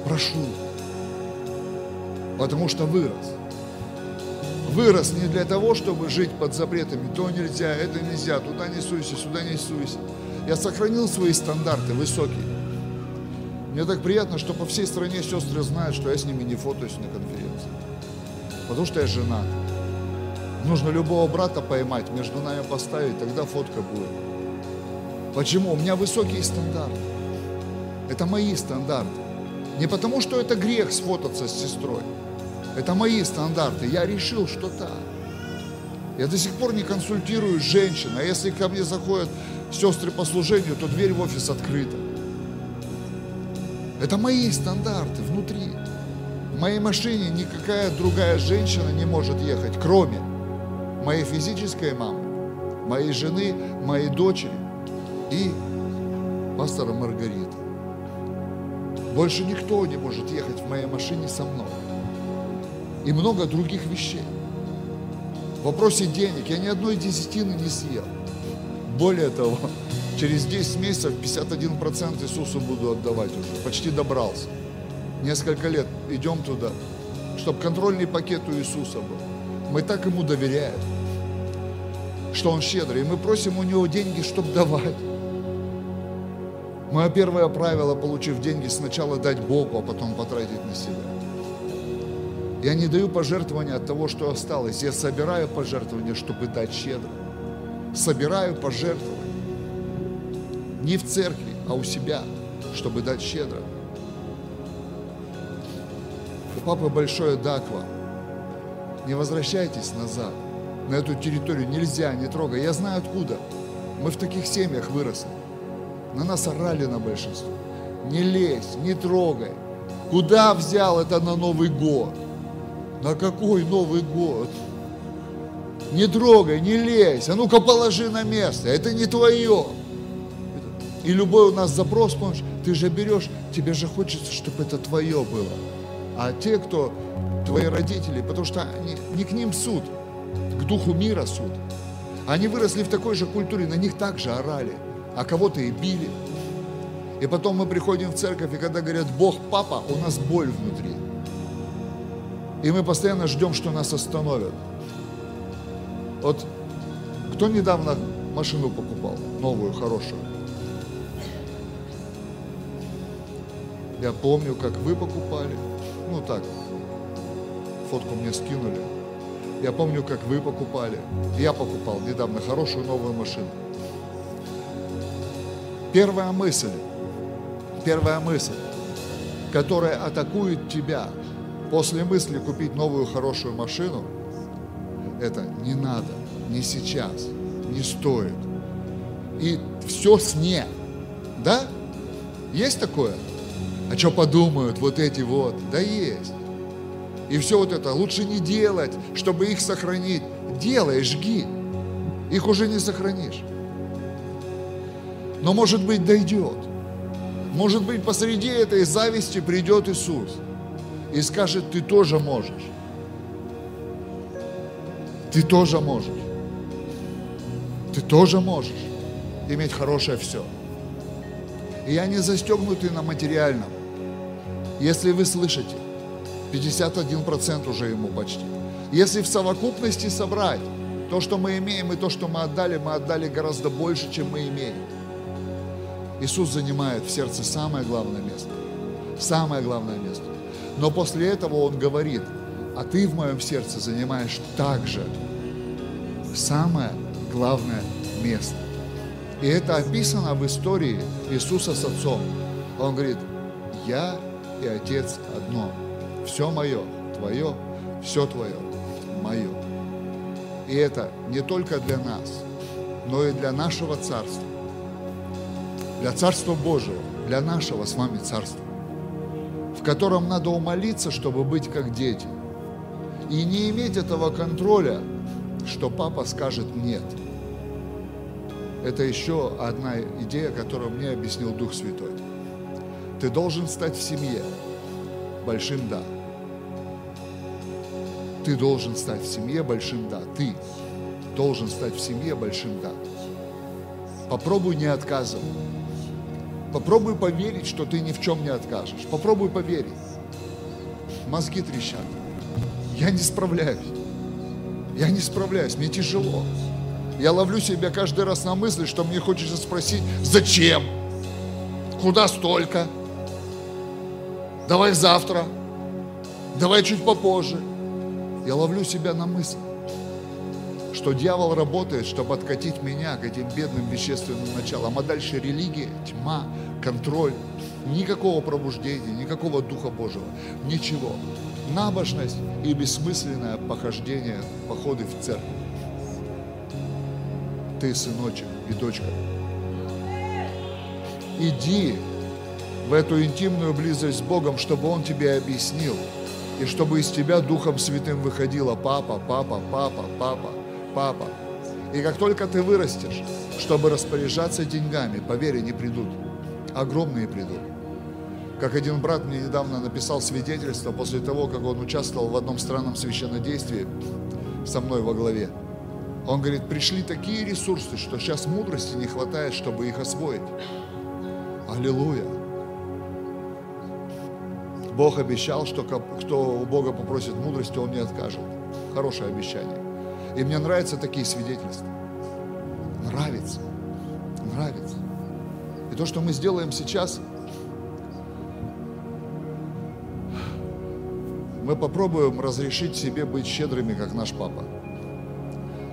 Прошу, потому что вырос. Вырос не для того, чтобы жить под запретами. То нельзя, это нельзя, туда не суйся, сюда не суйся. Я сохранил свои стандарты высокие. Мне так приятно, что по всей стране сестры знают, что я с ними не фотоюсь на конференции. Потому что я женат. Нужно любого брата поймать, между нами поставить, тогда фотка будет. Почему? У меня высокие стандарты. Это мои стандарты. Не потому, что это грех сфотаться с сестрой. Это мои стандарты. Я решил, что так. Я до сих пор не консультирую женщин, а если ко мне заходят сестры по служению, то дверь в офис открыта. Это мои стандарты внутри. В моей машине никакая другая женщина не может ехать, кроме моей физической мамы, моей жены, моей дочери и пастора Маргариты. Больше никто не может ехать в моей машине со мной. И много других вещей. В вопросе денег я ни одной десятины не съел. Более того, Через 10 месяцев 51% Иисусу буду отдавать уже. Почти добрался. несколько лет идем туда, чтобы контрольный пакет у Иисуса был. Мы так ему доверяем, что он щедрый. И мы просим у него деньги, чтобы давать. Мое первое правило, получив деньги, сначала дать Богу, а потом потратить на себя. Я не даю пожертвования от того, что осталось. Я собираю пожертвования, чтобы дать щедро. Собираю пожертвования. Не в церкви, а у себя, чтобы дать щедро. У папы большое да к вам. Не возвращайтесь назад. На эту территорию нельзя, не трогай. Я знаю откуда. Мы в таких семьях выросли. На нас орали на большинство. Не лезь, не трогай. Куда взял это на Новый год? На какой Новый год? Не трогай, не лезь, а ну-ка положи на место, это не твое. И любой у нас запрос, помнишь, ты же берешь, тебе же хочется, чтобы это твое было. А те, кто твои родители, потому что они, не к ним суд, к духу мира суд. Они выросли в такой же культуре, на них также орали, а кого-то и били. И потом мы приходим в церковь, и когда говорят «Бог, папа», у нас боль внутри. И мы постоянно ждем, что нас остановят. Вот кто недавно машину покупал, новую, хорошую? Я помню, как вы покупали. Ну так, фотку мне скинули. Я помню, как вы покупали. Я покупал недавно хорошую новую машину. Первая мысль, первая мысль, которая атакует тебя после мысли купить новую хорошую машину, это не надо, не сейчас, не стоит. И все с «не». Да? Есть такое? А что подумают вот эти вот? Да есть. И все вот это лучше не делать, чтобы их сохранить. Делай, жги. Их уже не сохранишь. Но может быть дойдет. Может быть посреди этой зависти придет Иисус и скажет, ты тоже можешь. Ты тоже можешь. Ты тоже можешь иметь хорошее все. И я не застегнутый на материальном. Если вы слышите, 51% уже ему почти. Если в совокупности собрать то, что мы имеем, и то, что мы отдали, мы отдали гораздо больше, чем мы имеем. Иисус занимает в сердце самое главное место. Самое главное место. Но после этого Он говорит, а ты в моем сердце занимаешь также самое главное место. И это описано в истории Иисуса с Отцом. Он говорит, я и Отец одно. Все мое, твое, все твое, мое. И это не только для нас, но и для нашего Царства, для Царства Божьего, для нашего с вами Царства, в котором надо умолиться, чтобы быть как дети. И не иметь этого контроля, что папа скажет «нет». Это еще одна идея, которую мне объяснил Дух Святой. Ты должен стать в семье большим «да». Ты должен стать в семье большим «да». Ты должен стать в семье большим «да». Попробуй не отказывать. Попробуй поверить, что ты ни в чем не откажешь. Попробуй поверить. Мозги трещат. Я не справляюсь. Я не справляюсь, мне тяжело. Я ловлю себя каждый раз на мысли, что мне хочется спросить, зачем? Куда столько? Давай завтра. Давай чуть попозже. Я ловлю себя на мысли, что дьявол работает, чтобы откатить меня к этим бедным вещественным началам. А дальше религия, тьма, контроль. Никакого пробуждения, никакого Духа Божьего, ничего. Набожность и бессмысленное похождение, походы в церковь. Ты, сыночек и дочка, иди в эту интимную близость с Богом, чтобы Он тебе объяснил, и чтобы из тебя Духом Святым выходило папа, папа, папа, папа, папа. И как только ты вырастешь, чтобы распоряжаться деньгами, поверь, они придут. Огромные придут. Как один брат мне недавно написал свидетельство после того, как он участвовал в одном странном священнодействии со мной во главе. Он говорит, пришли такие ресурсы, что сейчас мудрости не хватает, чтобы их освоить. Аллилуйя. Бог обещал, что кто у Бога попросит мудрости, Он не откажет. Хорошее обещание. И мне нравятся такие свидетельства. Нравится. Нравится. И то, что мы сделаем сейчас, мы попробуем разрешить себе быть щедрыми, как наш папа.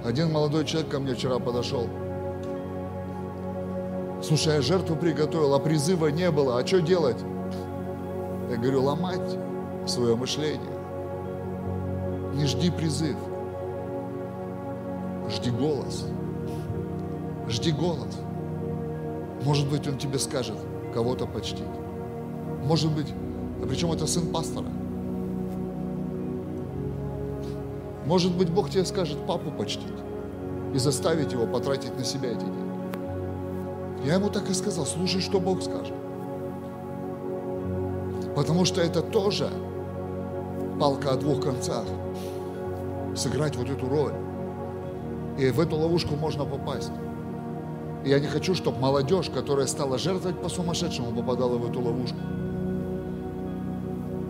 Один молодой человек ко мне вчера подошел. Слушай, я жертву приготовил, а призыва не было, а что делать? Я говорю, ломать свое мышление. Не жди призыв. Жди голос. Жди голос. Может быть, он тебе скажет кого-то почтить. Может быть, а причем это сын пастора. Может быть, Бог тебе скажет папу почтить и заставить его потратить на себя эти деньги. Я ему так и сказал, слушай, что Бог скажет. Потому что это тоже палка о двух концах. Сыграть вот эту роль. И в эту ловушку можно попасть. И я не хочу, чтобы молодежь, которая стала жертвовать по-сумасшедшему, попадала в эту ловушку.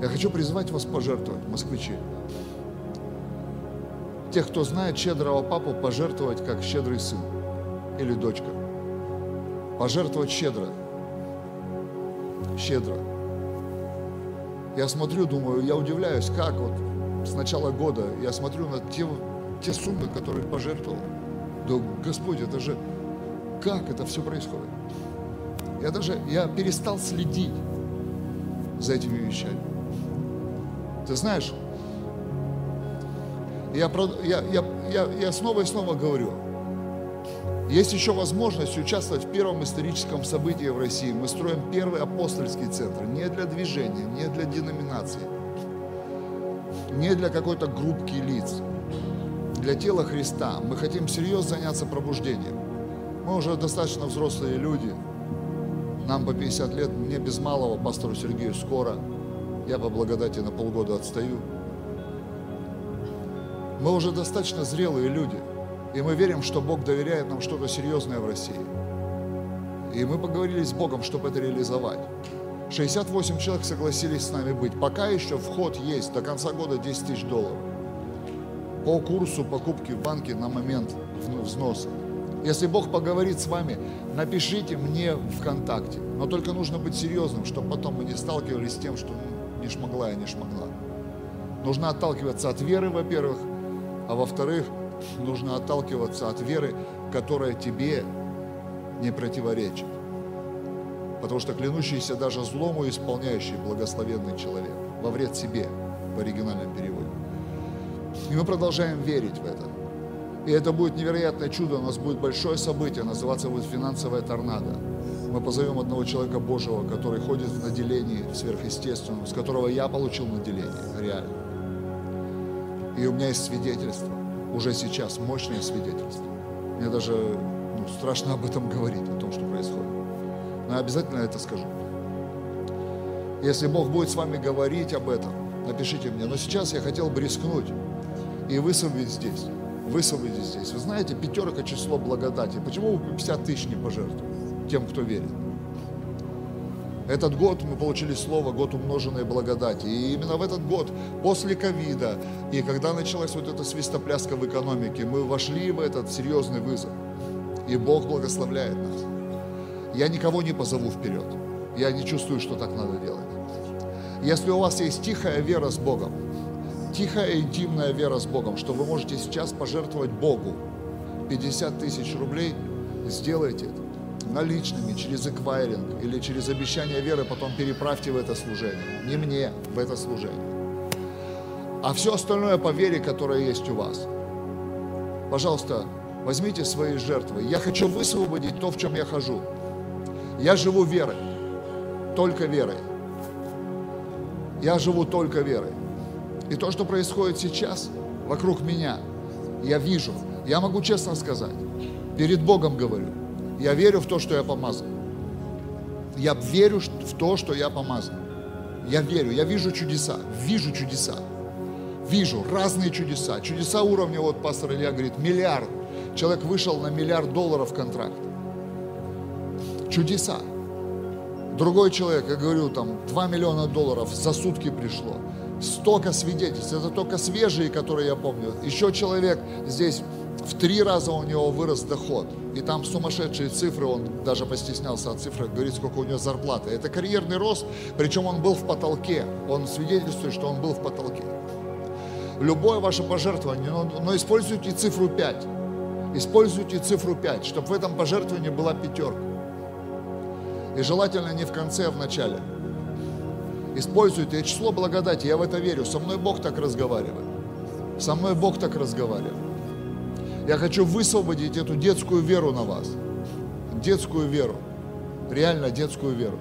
Я хочу призвать вас пожертвовать, москвичи. Тех, кто знает щедрого папу, пожертвовать как щедрый сын или дочка. Пожертвовать щедро. Щедро. Я смотрю, думаю, я удивляюсь, как вот с начала года я смотрю на те, те суммы, которые пожертвовал. Да, Господь, это же, как это все происходит? Я даже, я перестал следить за этими вещами. Ты знаешь, я, я, я, я, я снова и снова говорю, есть еще возможность участвовать в первом историческом событии в России. Мы строим первый апостольский центр. Не для движения, не для деноминации, не для какой-то группки лиц. Для тела Христа. Мы хотим серьезно заняться пробуждением. Мы уже достаточно взрослые люди. Нам по 50 лет, мне без малого, пастору Сергею скоро. Я по благодати на полгода отстаю. Мы уже достаточно зрелые люди – и мы верим, что Бог доверяет нам что-то серьезное в России. И мы поговорили с Богом, чтобы это реализовать. 68 человек согласились с нами быть. Пока еще вход есть, до конца года 10 тысяч долларов. По курсу покупки в банке на момент взноса. Если Бог поговорит с вами, напишите мне ВКонтакте. Но только нужно быть серьезным, чтобы потом мы не сталкивались с тем, что не шмогла я, не шмогла. Нужно отталкиваться от веры, во-первых, а во-вторых, нужно отталкиваться от веры, которая тебе не противоречит. Потому что клянущийся даже злому исполняющий благословенный человек во вред себе в оригинальном переводе. И мы продолжаем верить в это. И это будет невероятное чудо, у нас будет большое событие, называться будет финансовая торнадо. Мы позовем одного человека Божьего, который ходит в наделении сверхъестественном, с которого я получил наделение, реально. И у меня есть свидетельство уже сейчас мощное свидетельство. Мне даже ну, страшно об этом говорить, о том, что происходит. Но обязательно это скажу. Если Бог будет с вами говорить об этом, напишите мне. Но сейчас я хотел бы рискнуть и высвободить здесь. Высвободить здесь. Вы знаете, пятерка число благодати. Почему вы 50 тысяч не пожертвуете тем, кто верит? Этот год мы получили слово «год умноженной благодати». И именно в этот год, после ковида, и когда началась вот эта свистопляска в экономике, мы вошли в этот серьезный вызов. И Бог благословляет нас. Я никого не позову вперед. Я не чувствую, что так надо делать. Если у вас есть тихая вера с Богом, тихая интимная вера с Богом, что вы можете сейчас пожертвовать Богу 50 тысяч рублей, сделайте это наличными, через эквайринг или через обещание веры, потом переправьте в это служение. Не мне, в это служение. А все остальное по вере, которая есть у вас. Пожалуйста, возьмите свои жертвы. Я хочу высвободить то, в чем я хожу. Я живу верой, только верой. Я живу только верой. И то, что происходит сейчас вокруг меня, я вижу. Я могу честно сказать, перед Богом говорю – я верю в то, что я помазан. Я верю в то, что я помазан. Я верю, я вижу чудеса, вижу чудеса. Вижу разные чудеса. Чудеса уровня, вот пастор Илья говорит, миллиард. Человек вышел на миллиард долларов контракт. Чудеса. Другой человек, я говорю, там 2 миллиона долларов за сутки пришло. Столько свидетельств, это только свежие, которые я помню. Еще человек здесь в три раза у него вырос доход. И там сумасшедшие цифры, он даже постеснялся от цифры, говорит, сколько у него зарплаты. Это карьерный рост, причем он был в потолке. Он свидетельствует, что он был в потолке. Любое ваше пожертвование, но, но используйте цифру 5. Используйте цифру 5, чтобы в этом пожертвовании была пятерка. И желательно не в конце, а в начале. Используйте число благодати, я в это верю. Со мной Бог так разговаривает. Со мной Бог так разговаривает. Я хочу высвободить эту детскую веру на вас. Детскую веру. Реально детскую веру.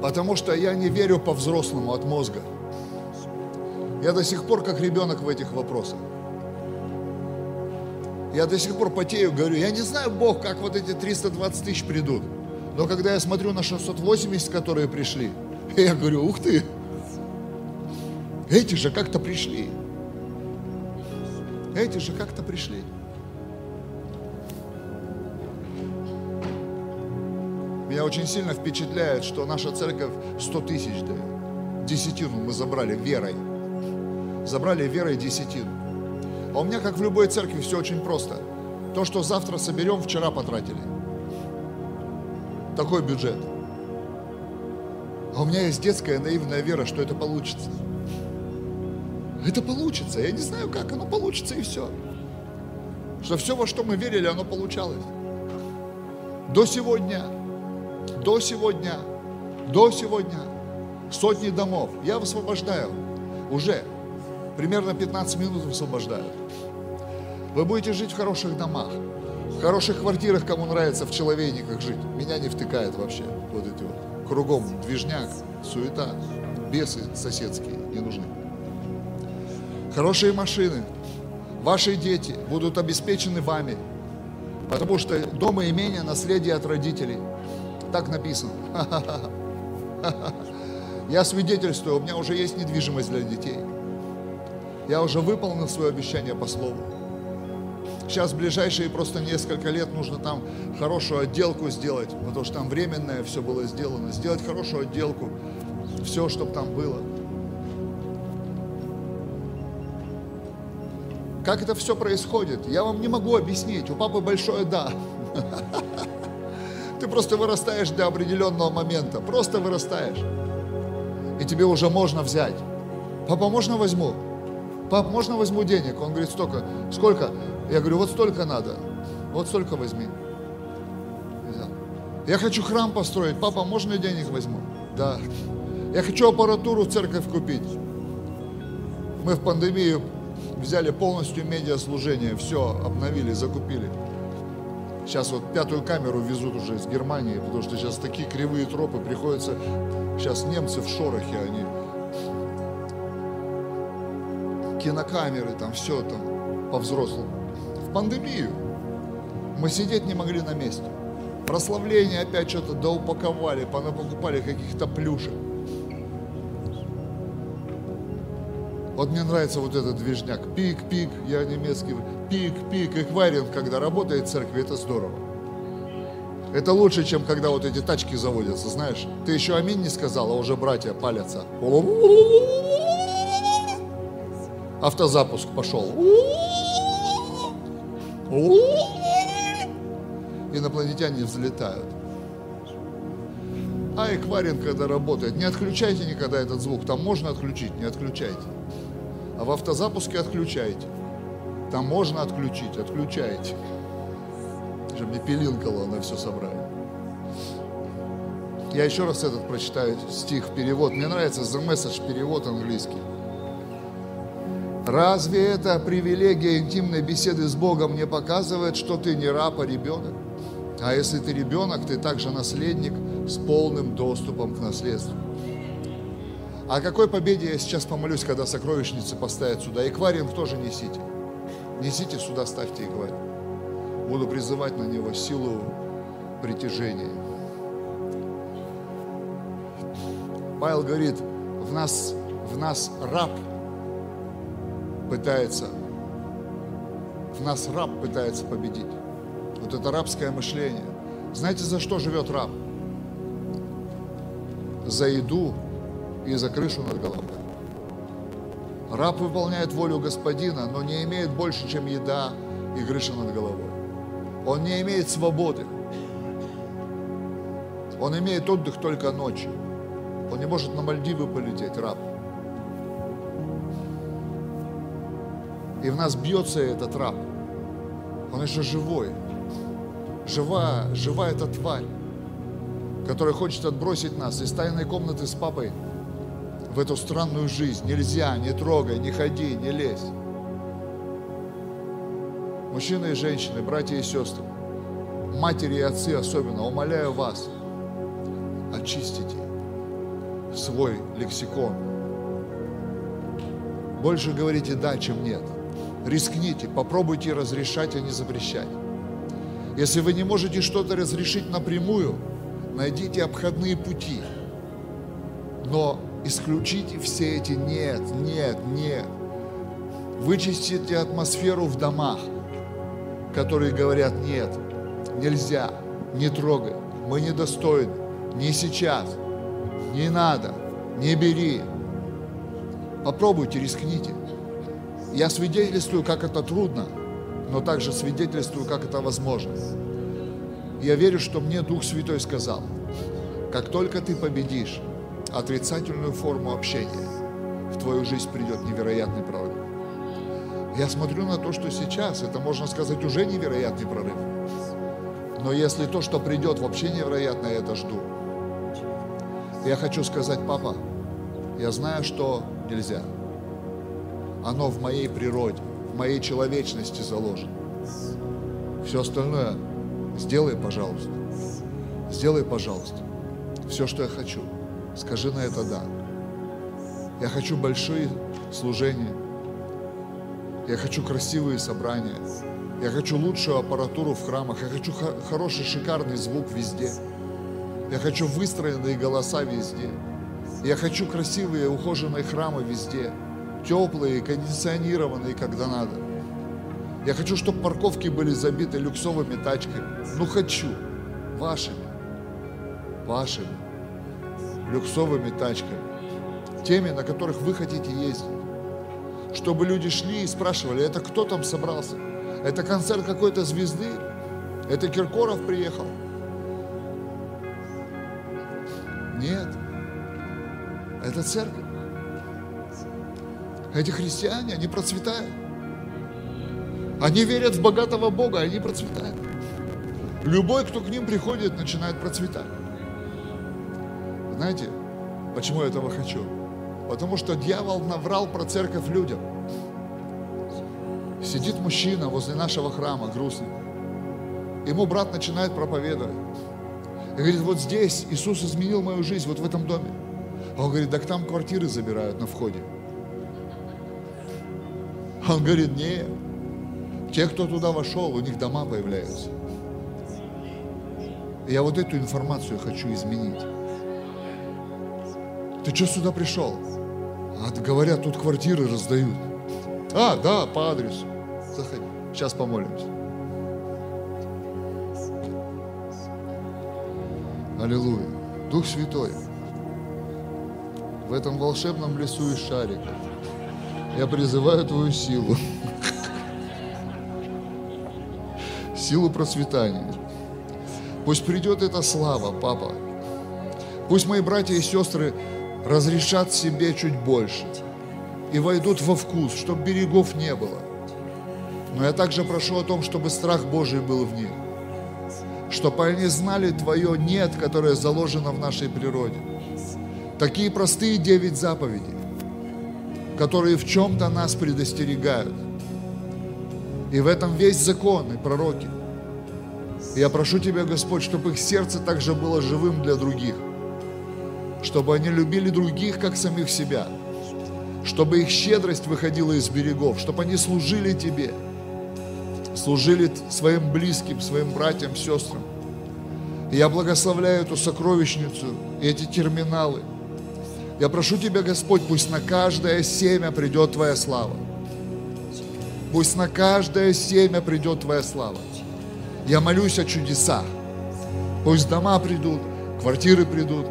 Потому что я не верю по-взрослому от мозга. Я до сих пор как ребенок в этих вопросах. Я до сих пор потею, говорю, я не знаю, Бог, как вот эти 320 тысяч придут. Но когда я смотрю на 680, которые пришли, я говорю, ух ты, эти же как-то пришли. Эти же как-то пришли. Меня очень сильно впечатляет, что наша церковь 100 тысяч дает. Десятину мы забрали верой. Забрали верой десятину. А у меня, как в любой церкви, все очень просто. То, что завтра соберем, вчера потратили. Такой бюджет. А у меня есть детская наивная вера, что это получится. Это получится. Я не знаю, как оно получится, и все. Что все, во что мы верили, оно получалось. До сегодня, до сегодня, до сегодня сотни домов я высвобождаю уже. Примерно 15 минут высвобождаю. Вы будете жить в хороших домах, в хороших квартирах, кому нравится в человейниках жить. Меня не втыкает вообще вот эти вот. Кругом движняк, суета, бесы соседские не нужны. Хорошие машины, ваши дети будут обеспечены вами, потому что дом и имение – наследие от родителей. Так написано. Я свидетельствую, у меня уже есть недвижимость для детей. Я уже выполнил свое обещание по слову. Сейчас в ближайшие просто несколько лет нужно там хорошую отделку сделать, потому что там временное все было сделано. Сделать хорошую отделку, все, чтобы там было. Как это все происходит? Я вам не могу объяснить. У папы большое «да». Ты просто вырастаешь до определенного момента. Просто вырастаешь. И тебе уже можно взять. Папа, можно возьму? Пап, можно возьму денег? Он говорит, столько. Сколько? Я говорю, вот столько надо. Вот столько возьми. Я хочу храм построить. Папа, можно я денег возьму? Да. Я хочу аппаратуру в церковь купить. Мы в пандемию взяли полностью медиаслужение, все обновили, закупили. Сейчас вот пятую камеру везут уже из Германии, потому что сейчас такие кривые тропы, приходится, сейчас немцы в шорохе, они кинокамеры, там все там по-взрослому. В пандемию мы сидеть не могли на месте. Прославление опять что-то доупаковали, понапокупали каких-то плюшек. Вот мне нравится вот этот движняк. Пик-пик, я немецкий. Пик-пик, эквайринг, когда работает в церкви, это здорово. Это лучше, чем когда вот эти тачки заводятся, знаешь. Ты еще аминь не сказал, а уже братья палятся. Автозапуск пошел. Инопланетяне взлетают. А эквайринг, когда работает, не отключайте никогда этот звук. Там можно отключить, не отключайте. А в автозапуске отключайте. Там можно отключить, отключайте. Чтобы не пилинкало на все собрание. Я еще раз этот прочитаю стих, перевод. Мне нравится The Message, перевод английский. Разве это привилегия интимной беседы с Богом не показывает, что ты не раб, а ребенок? А если ты ребенок, ты также наследник с полным доступом к наследству. О какой победе я сейчас помолюсь, когда сокровищницы поставят сюда? Эквариум тоже несите. Несите сюда, ставьте эквариум. Буду призывать на него силу притяжения. Павел говорит, в нас, в нас раб пытается, в нас раб пытается победить. Вот это рабское мышление. Знаете, за что живет раб? За еду и за крышу над головой. Раб выполняет волю господина, но не имеет больше, чем еда и крыша над головой. Он не имеет свободы. Он имеет отдых только ночью. Он не может на Мальдивы полететь, раб. И в нас бьется этот раб. Он еще живой. Жива, жива эта тварь, которая хочет отбросить нас из тайной комнаты с папой в эту странную жизнь. Нельзя, не трогай, не ходи, не лезь. Мужчины и женщины, братья и сестры, матери и отцы особенно, умоляю вас, очистите свой лексикон. Больше говорите «да», чем «нет». Рискните, попробуйте разрешать, а не запрещать. Если вы не можете что-то разрешить напрямую, найдите обходные пути. Но исключите все эти «нет», «нет», «нет». Вычистите атмосферу в домах, которые говорят «нет», «нельзя», «не трогай», «мы недостойны», «не сейчас», «не надо», «не бери». Попробуйте, рискните. Я свидетельствую, как это трудно, но также свидетельствую, как это возможно. Я верю, что мне Дух Святой сказал, как только ты победишь отрицательную форму общения, в твою жизнь придет невероятный прорыв. Я смотрю на то, что сейчас, это можно сказать уже невероятный прорыв. Но если то, что придет, вообще невероятное, я это жду. Я хочу сказать, папа, я знаю, что нельзя. Оно в моей природе, в моей человечности заложено. Все остальное сделай, пожалуйста. Сделай, пожалуйста. Все, что я хочу. Скажи на это «да». Я хочу большие служения. Я хочу красивые собрания. Я хочу лучшую аппаратуру в храмах. Я хочу хороший, шикарный звук везде. Я хочу выстроенные голоса везде. Я хочу красивые, ухоженные храмы везде теплые, кондиционированные, когда надо. Я хочу, чтобы парковки были забиты люксовыми тачками. Ну, хочу. Вашими. Вашими. Люксовыми тачками. Теми, на которых вы хотите ездить. Чтобы люди шли и спрашивали, это кто там собрался? Это концерт какой-то звезды? Это Киркоров приехал? Нет. Это церковь. Эти христиане, они процветают. Они верят в богатого Бога, они процветают. Любой, кто к ним приходит, начинает процветать. Знаете, почему я этого хочу? Потому что дьявол наврал про церковь людям. Сидит мужчина возле нашего храма, грустный. Ему брат начинает проповедовать. И говорит, вот здесь Иисус изменил мою жизнь, вот в этом доме. А он говорит, так там квартиры забирают на входе. Он говорит, нет. Те, кто туда вошел, у них дома появляются. Я вот эту информацию хочу изменить. Ты что сюда пришел? А говорят, тут квартиры раздают. А, да, по адресу. Заходи. Сейчас помолимся. Аллилуйя. Дух Святой, в этом волшебном лесу из шариков я призываю Твою силу. Силу процветания. Пусть придет эта слава, папа. Пусть мои братья и сестры разрешат себе чуть больше и войдут во вкус, чтобы берегов не было. Но я также прошу о том, чтобы страх Божий был в них, чтобы они знали Твое «нет», которое заложено в нашей природе. Такие простые девять заповедей которые в чем-то нас предостерегают. И в этом весь закон и пророки. Я прошу Тебя, Господь, чтобы их сердце также было живым для других, чтобы они любили других, как самих себя, чтобы их щедрость выходила из берегов, чтобы они служили Тебе, служили своим близким, своим братьям, сестрам. И я благословляю эту сокровищницу, эти терминалы – я прошу Тебя, Господь, пусть на каждое семя придет Твоя слава. Пусть на каждое семя придет Твоя слава. Я молюсь о чудесах. Пусть дома придут, квартиры придут,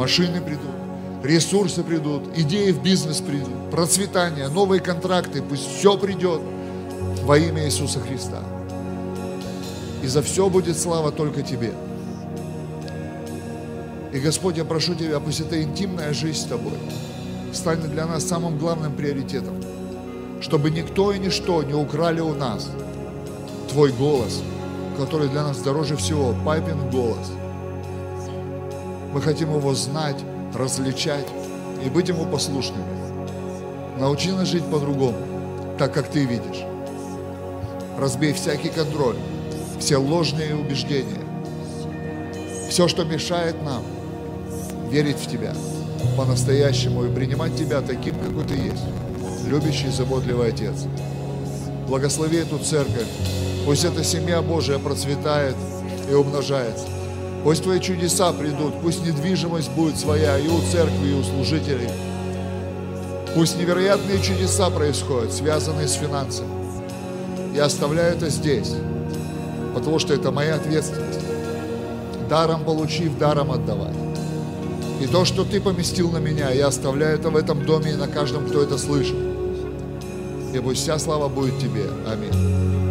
машины придут, ресурсы придут, идеи в бизнес придут, процветание, новые контракты, пусть все придет во имя Иисуса Христа. И за все будет слава только Тебе. И, Господь, я прошу Тебя, пусть эта интимная жизнь с Тобой станет для нас самым главным приоритетом, чтобы никто и ничто не украли у нас Твой голос, который для нас дороже всего, папин голос. Мы хотим его знать, различать и быть ему послушными. Научи нас жить по-другому, так как Ты видишь. Разбей всякий контроль, все ложные убеждения, все, что мешает нам верить в Тебя по-настоящему и принимать Тебя таким, какой Ты есть, любящий и заботливый Отец. Благослови эту церковь, пусть эта семья Божия процветает и умножается. Пусть Твои чудеса придут, пусть недвижимость будет своя и у церкви, и у служителей. Пусть невероятные чудеса происходят, связанные с финансами. Я оставляю это здесь, потому что это моя ответственность. Даром получив, даром отдавать. И то, что Ты поместил на меня, я оставляю это в этом доме и на каждом, кто это слышит. И пусть вся слава будет Тебе. Аминь.